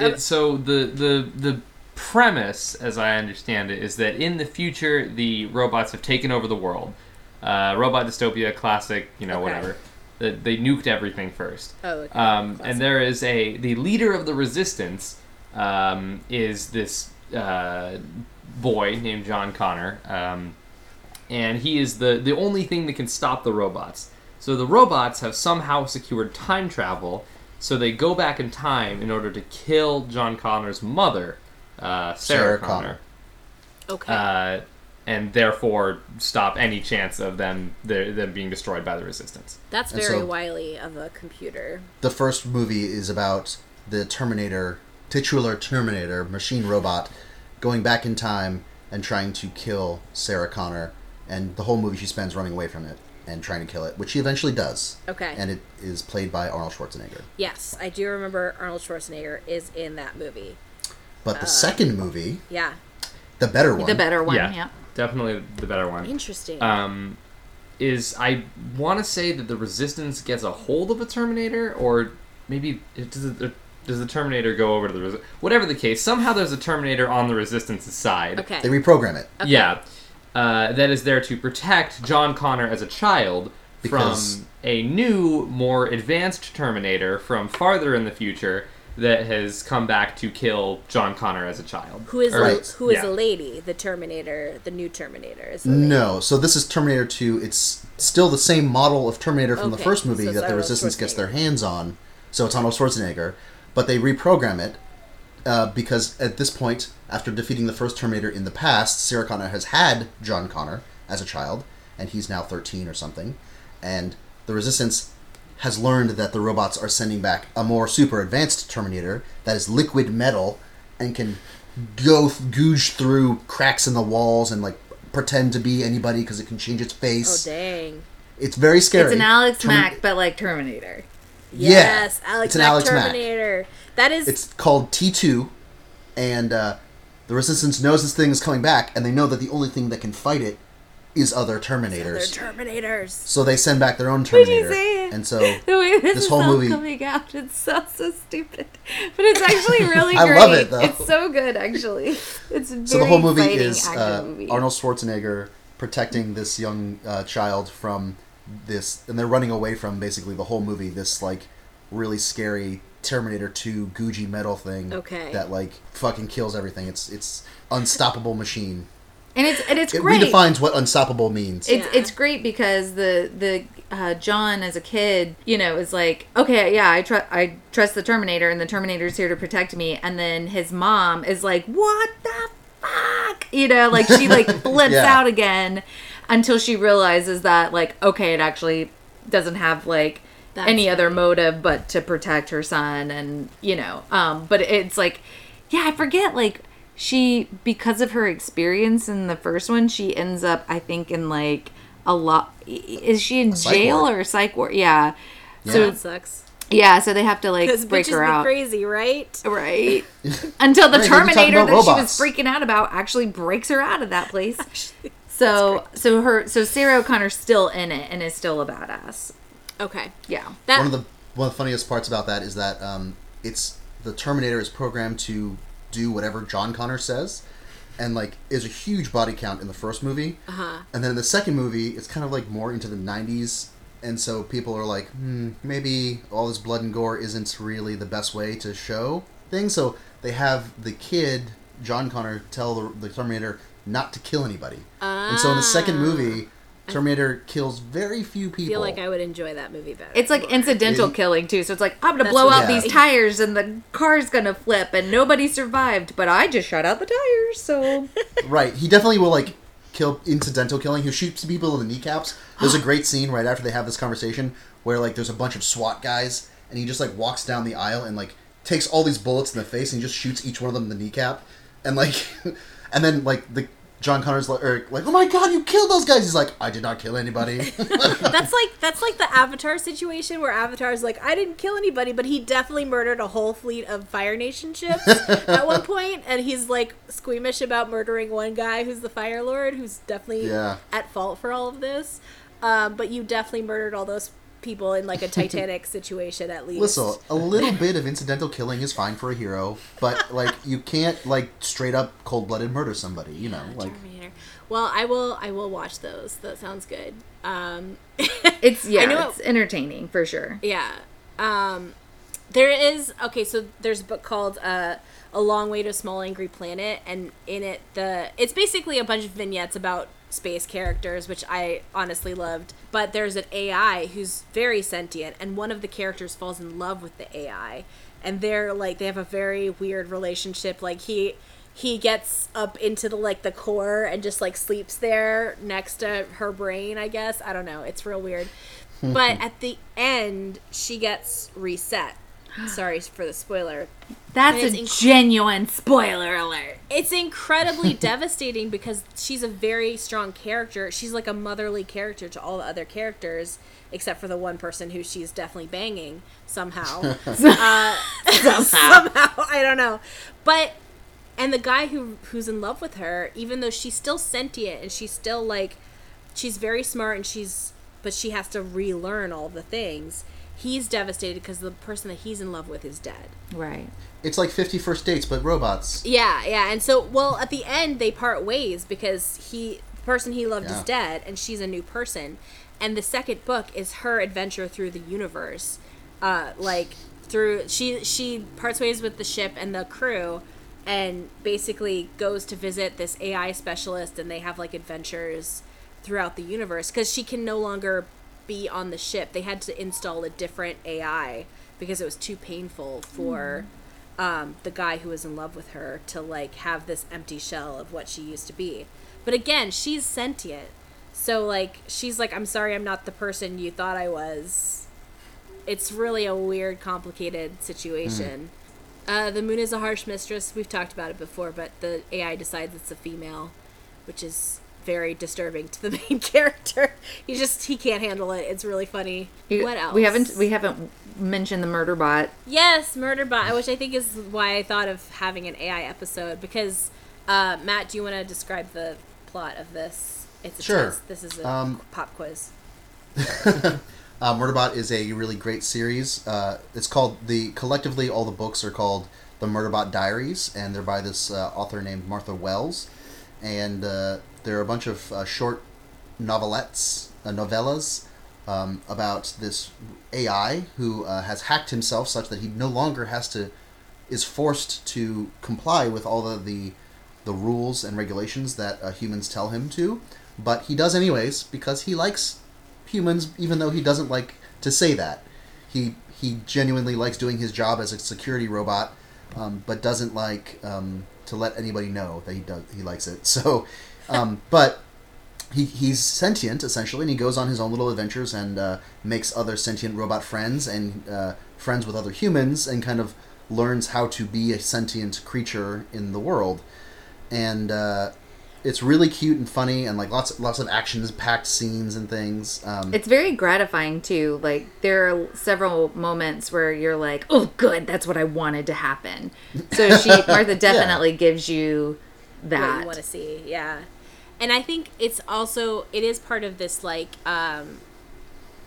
it, so the the the premise, as I understand it, is that in the future the robots have taken over the world. Uh, robot dystopia, classic, you know, Okay. whatever. They, they nuked everything first. Oh, okay. Um, and there is a the leader of the resistance um, is this uh, boy named John Connor, um, and he is the the only thing that can stop the robots. So the robots have somehow secured time travel, so they go back in time in order to kill John Connor's mother, uh, Sarah, Sarah Connor, Connor. Okay. uh, and therefore stop any chance of them them being destroyed by the resistance. That's very so- wily of a computer. the first movie is about the Terminator, titular Terminator, machine robot, going back in time and trying to kill Sarah Connor. And the whole movie she spends running away from it and trying to kill it, which he eventually does. Okay. And it is played by Arnold Schwarzenegger. Yes, I do remember Arnold Schwarzenegger is in that movie. But the second movie, Yeah. the better one, The better one. yeah, Yeah. definitely the better one. Interesting. um, is I want to say that the Resistance gets a hold of a Terminator, or maybe it, does it, does the Terminator go over to the Resi- whatever the case? Somehow there's a Terminator on the Resistance's side. okay. they reprogram it. Okay. Yeah, uh, that is there to protect John Connor as a child Because- from a new, more advanced Terminator from farther in the future that has come back to kill John Connor as a child. Who is Or- Right. who is yeah. a lady? The Terminator, the new Terminator is. No, so this is Terminator 2. It's still the same model of Terminator from the first movie so that the Resistance gets their hands on. So it's Arnold Schwarzenegger, but they reprogram it uh, because at this point, after defeating the first Terminator in the past, Sarah Connor has had John Connor as a child, and he's now 13 or something, and the Resistance has learned that the robots are sending back a more super advanced Terminator that is liquid metal and can go googe through cracks in the walls and like pretend to be anybody because it can change its face. Oh dang. it's very scary. It's an Alex Term- Mack, but like Terminator. Yeah, Yes, Alex Mack. it's an Mack Alex Mack. That is. It's called T2, and uh, the Resistance knows this thing is coming back, and they know that the only thing that can fight it is other Terminators. Terminators. so they send back their own Terminator, and so (laughs) this, This whole movie- coming out, it's so so stupid, but it's actually (laughs) really I great. love it, though. It's so good, actually. It's very so the whole movie is uh, movie. Arnold Schwarzenegger protecting this young uh, child from this, and they're running away from basically the whole movie. This like really scary Terminator 2 Gucci metal thing. Okay. That like fucking kills everything. It's it's unstoppable machine. and it's and it's It great. redefines what unstoppable means. It's Yeah. it's great because the the uh, John as a kid, you know, is like, okay, yeah, I trust I trust the Terminator, and the Terminator's here to protect me. And then his mom is like, what the fuck, you know, like she like (laughs) flips Yeah. out again until she realizes that like, okay, it actually doesn't have like That's any other funny. motive but to protect her son, and you know, um, but it's like, yeah, I forget like she because of her experience in the first one she ends up i think in like a lot is she in jail ward. or psych ward yeah, Yeah. so That sucks. yeah so they have to like break her out crazy, right? right (laughs) until the Right, they be talking terminator about that she was freaking out about actually breaks her out of that place (laughs) so so her so sarah o'connor's still in it and is still a badass Okay. yeah That one of the one of the funniest parts about that is that um, it's the Terminator is programmed to do whatever John Connor says, and like is a huge body count in the first movie, Uh-huh. and then in the second movie, it's kind of like more into the '90s, and so people are like, hmm, maybe all this blood and gore isn't really the best way to show things. So they have the kid John Connor tell the, the Terminator not to kill anybody, and so in the second movie. Terminator kills very few people. I feel like I would enjoy that movie better. It's like incidental It- killing too. So it's like I'm gonna blow out Yeah. these (laughs) tires and the car's gonna flip and nobody survived, but I just shot out the tires. So Right. He definitely will like kill incidental killing. He shoots people in the kneecaps. There's a (gasps) great scene right after they have this conversation where like there's a bunch of SWAT guys and he just like walks down the aisle and like takes all these bullets in the face and just shoots each one of them in the kneecap. And like (laughs) and then like the John Connor's like, or, like, oh my god, you killed those guys. He's like, I did not kill anybody. (laughs) that's like that's like the Avatar situation where Avatar's like, I didn't kill anybody, but he definitely murdered a whole fleet of Fire Nation ships (laughs) at one point, and he's like squeamish about murdering one guy who's the Fire Lord, who's definitely Yeah. at fault for all of this. Um, but you definitely murdered all those people in like a (laughs) Titanic situation at least. Listen, a little bit of incidental killing is fine for a hero, but (laughs) like you can't like straight up cold blooded murder somebody. You know, like Well, I will. I will watch those. That sounds good. Um, (laughs) it's yeah, I know it's entertaining for sure. Yeah. Um, there is okay. So there's a book called uh, "A Long Way to a Small Angry Planet," and in it, the it's basically a bunch of vignettes about space characters, which I honestly loved. But there's an AI who's very sentient, and one of the characters falls in love with the AI, and they're like they have a very weird relationship. Like he he gets up into the like the core and just like sleeps there next to her brain. I guess I don't know. It's real weird. (laughs) but at the end, she gets reset. Sorry for the spoiler. That's a inc- genuine spoiler alert. It's incredibly (laughs) devastating because she's a very strong character. She's like a motherly character to all the other characters, except for the one person who she's definitely banging somehow. (laughs) uh, (laughs) somehow, I don't know. But and the guy who who's in love with her, even though she's still sentient and she's still like she's very smart and she's but she has to relearn all the things. He's devastated because the person that he's in love with is dead. Right. it's like Fifty First Dates, but robots. Yeah, yeah. And so, well, at the end, they part ways because he, the person he loved, is dead, and she's a new person. And the second book is her adventure through the universe, uh, like through she she parts ways with the ship and the crew, and basically goes to visit this AI specialist, and they have like adventures throughout the universe because she can no longer be on the ship. They had to install a different AI because it was too painful for um, the guy who was in love with her to like have this empty shell of what she used to be. But again, she's sentient. So like she's like, I'm sorry I'm not the person you thought I was. It's really a weird, complicated situation. Uh, the moon is a harsh mistress. We've talked about it before, but the AI decides it's a female, which is very disturbing to the (laughs) main character. He just he can't handle it. It's really funny. You- what else? We haven't we haven't mentioned the murder bot. Yes, Murderbot, which I think is why I thought of having an AI episode because uh, Matt, do you want to describe the plot of this? It's a Sure. test. This is a Um, pop quiz. (laughs) Uh, Murderbot is a really great series. Uh, it's called the collectively all the books are called the Murderbot Diaries, and they're by this uh, author named Martha Wells, and uh, they're a bunch of uh, short novelettes, uh, novellas um, about this AI who uh, has hacked himself such that he no longer has to is forced to comply with all of the the rules and regulations that uh, humans tell him to, but he does anyways because he likes humans, even though he doesn't like to say that. He he genuinely likes doing his job as a security robot, um, but doesn't like um, to let anybody know that he does he likes it. (laughs) So, um, but he, he's sentient essentially, and he goes on his own little adventures and uh, makes other sentient robot friends and uh, friends with other humans, and kind of learns how to be a sentient creature in the world. And uh, it's really cute and funny, and like lots lots of action packed scenes and things. Um, It's very gratifying too. Like there are several moments where you're like, "Oh, good, that's what I wanted to happen." So she (laughs) Martha definitely gives you What that. you want to see, yeah. And I think it's also it is part of this like um,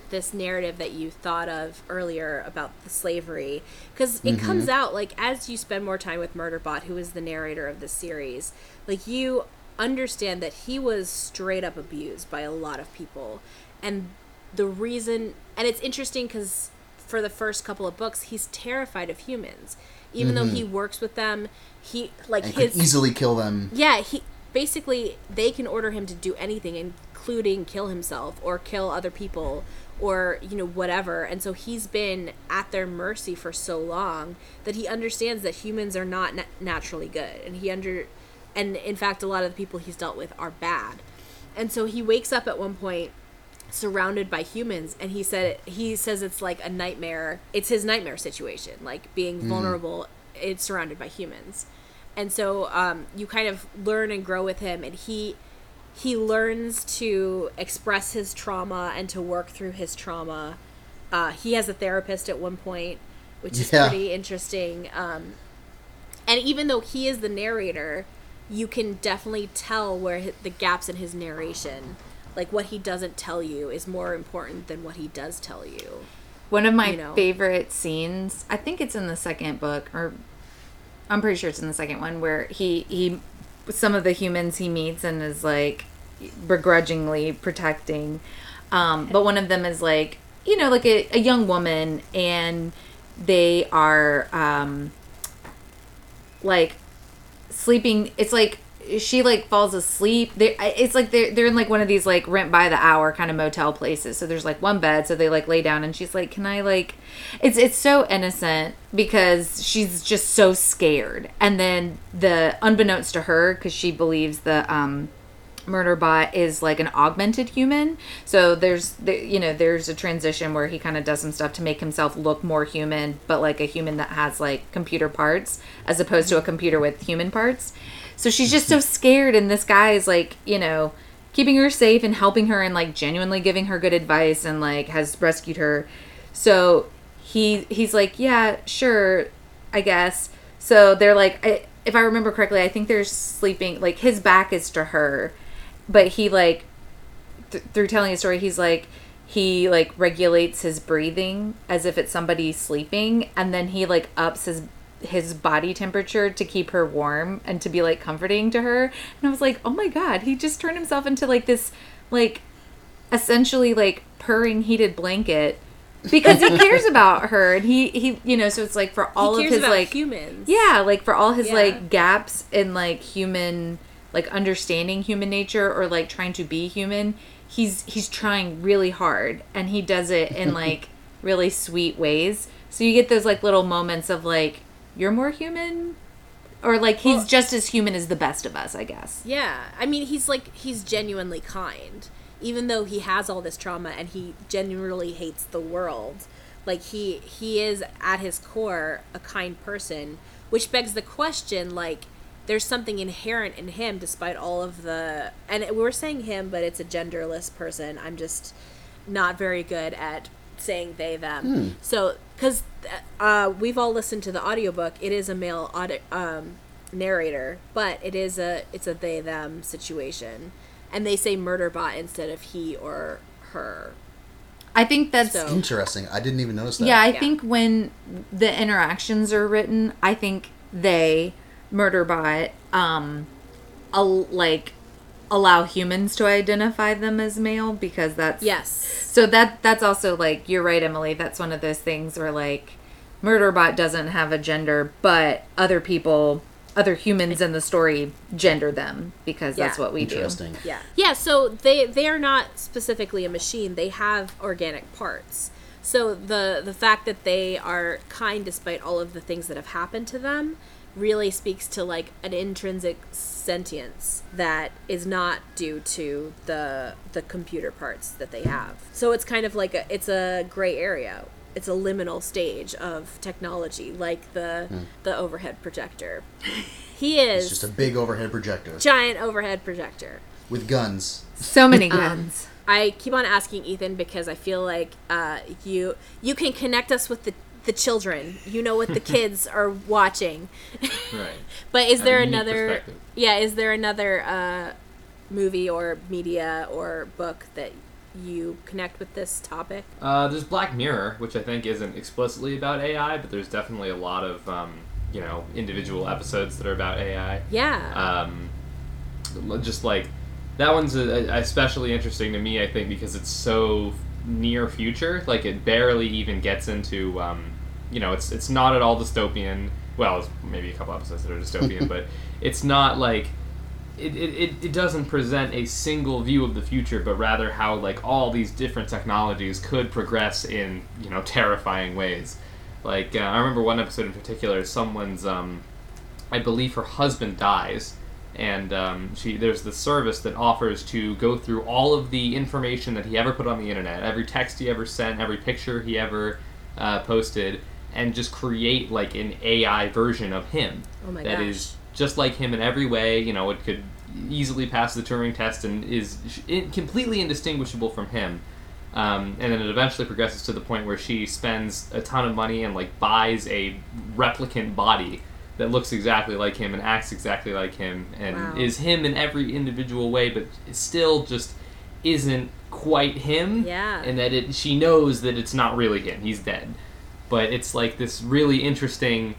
this narrative that you thought of earlier about the slavery. Because it comes out like as you spend more time with Murderbot, who is the narrator of the series, like you understand that he was straight up abused by a lot of people, and the reason and it's interesting because for the first couple of books he's terrified of humans. Even though he works with them he like and his easily kill them. yeah, he basically they can order him to do anything, including kill himself or kill other people or you know whatever. And so he's been at their mercy for so long that he understands that humans are not na- naturally good, and he under and in fact a lot of the people he's dealt with are bad. And so he wakes up at one point surrounded by humans and he said he says it's like a nightmare it's his nightmare situation like being mm. vulnerable it's surrounded by humans and so um, you kind of learn and grow with him and he he learns to express his trauma and to work through his trauma uh, he has a therapist at one point which is Yeah. pretty interesting um, and even though he is the narrator you can definitely tell where hi- the gaps in his narration like what he doesn't tell you is more important than what he does tell you One of my you know. favorite scenes, I think it's in the second book, or I'm pretty sure it's in the second one, where he he some of the humans he meets and is like begrudgingly protecting. Um, but one of them is like, you know, like a, a young woman, and they are um, like sleeping. It's like she like falls asleep. They it's like they're they're in like one of these like rent by the hour kind of motel places. So there's like one bed, so they like lay down, and she's like, "Can I like?" It's it's so innocent because she's just so scared, and then the unbeknownst to her, because she believes the um Murderbot is like an augmented human. So there's, the, you know, there's a transition where he kind of does some stuff to make himself look more human, but like a human that has like computer parts as opposed to a computer with human parts. So she's just so scared, and this guy is like, you know, keeping her safe and helping her and like genuinely giving her good advice and like has rescued her. So he he's like, yeah, sure, I guess. So they're like, I, if I remember correctly, I think they're sleeping. Like his back is to her, but he like th- through telling a story, he's like he like regulates his breathing as if it's somebody sleeping, and then he like ups his his body temperature to keep her warm and to be like comforting to her. And I was like, oh my god, he just turned himself into like this like essentially like purring heated blanket because he cares about her and he he you know so it's like for all he of his about like humans. yeah like for all his Yeah. like gaps in like human like understanding human nature or like trying to be human he's he's trying really hard and he does it in (laughs) like really sweet ways. So you get those like little moments of like you're more human or like he's Well- just as human as the best of us i guess. Yeah, I mean, he's like he's genuinely kind, even though he has all this trauma and he genuinely hates the world. Like he he is at his core a kind person, which begs the question like there's something inherent in him despite all of the and we're saying him but it's a genderless person. I'm just not very good at saying they them. So cuz uh, we've all listened to the audiobook, it is a male audi- um narrator, but it is a it's a they them situation, and they say murderbot instead of he or her. i think that's So- Interesting. I didn't even notice that. Yeah, I Yeah. think when the interactions are written, I think they Murderbot um al- like allow humans to identify them as male because that's Yes. So that that's also like you're right, Emily. That's one of those things where like Murderbot doesn't have a gender, but other people, other humans in the story gender them because that's what we do. Yeah. Yeah, so they they are not specifically a machine. They have organic parts. So the the fact that they are kind despite all of the things that have happened to them really speaks to like an intrinsic sentience that is not due to the the computer parts that they have. So it's kind of like a it's a gray area. It's a liminal stage of technology like the the overhead projector. (laughs) He is It's just a big overhead projector giant overhead projector. with guns. So many Um, guns. I keep on asking Ethan because I feel like uh, you you can connect us with the the children. You know what the (laughs) kids are watching. Right. (laughs) But is A there another? Yeah, is there another uh, movie or media or book that you connect with this topic? Uh, there's Black Mirror, which I think isn't explicitly about AI, but there's definitely a lot of um, you know individual episodes that are about AI. Yeah. Um, just like that one's especially interesting to me, I think, because it's so near future. Like it barely even gets into, um, you know, it's it's not at all dystopian. Well, maybe a couple episodes that are dystopian, (laughs) but it's not like it, it, it, doesn't present a single view of the future, but rather how like all these different technologies could progress in you know terrifying ways. Like uh, I remember one episode in particular, someone's um, I believe her husband dies, and um, she there's the service that offers to go through all of the information that he ever put on the internet, every text he ever sent, every picture he ever uh, posted, and just create like an AI version of him Oh my that gosh. is just like him in every way. You know, it could easily pass the Turing test and is completely indistinguishable from him. Um, and then it eventually progresses to the point where she spends a ton of money and like buys a replicant body that looks exactly like him and acts exactly like him and Wow. is him in every individual way, but still just isn't quite him. Yeah. And that it she knows that it's not really him. He's dead. But it's like this really interesting,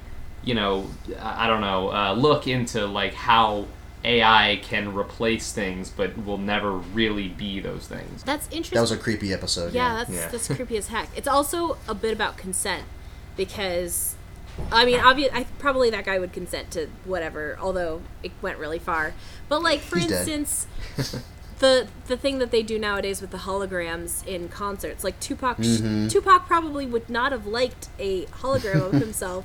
you know, I I don't know, uh, look into like how AI can replace things, but will never really be those things. That's interesting. That was a creepy episode. yeah, that's Yeah. that's creepy as heck. It's (laughs) also a bit about consent because I mean, obvious. I probably that guy would consent to whatever, although it went really far. But like, for He's instance, (laughs) the the thing that they do nowadays with the holograms in concerts, like Tupac, Tupac probably would not have liked a hologram of himself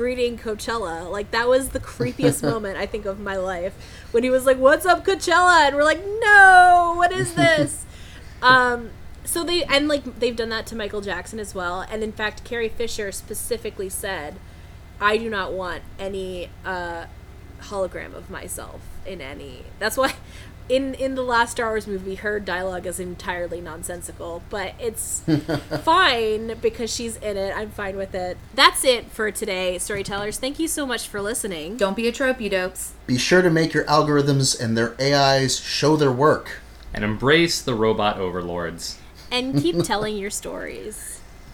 greeting Coachella. Like that was the creepiest (laughs) moment I think of my life when he was like, "What's up, Coachella?" and we're like, "No, what is this?" (laughs) um, so they and like they've done that to Michael Jackson as well. And in fact, Carrie Fisher specifically said, "I do not want any uh, hologram of myself in any." That's why. In, in the last Star Wars movie, her dialogue is entirely nonsensical, but it's (laughs) fine because she's in it. I'm fine with it. That's it for today, storytellers. Thank you so much for listening. Don't be a trope, you dopes. Be sure to make your algorithms and their AIs show their work. And embrace the robot overlords. And keep (laughs) telling your stories.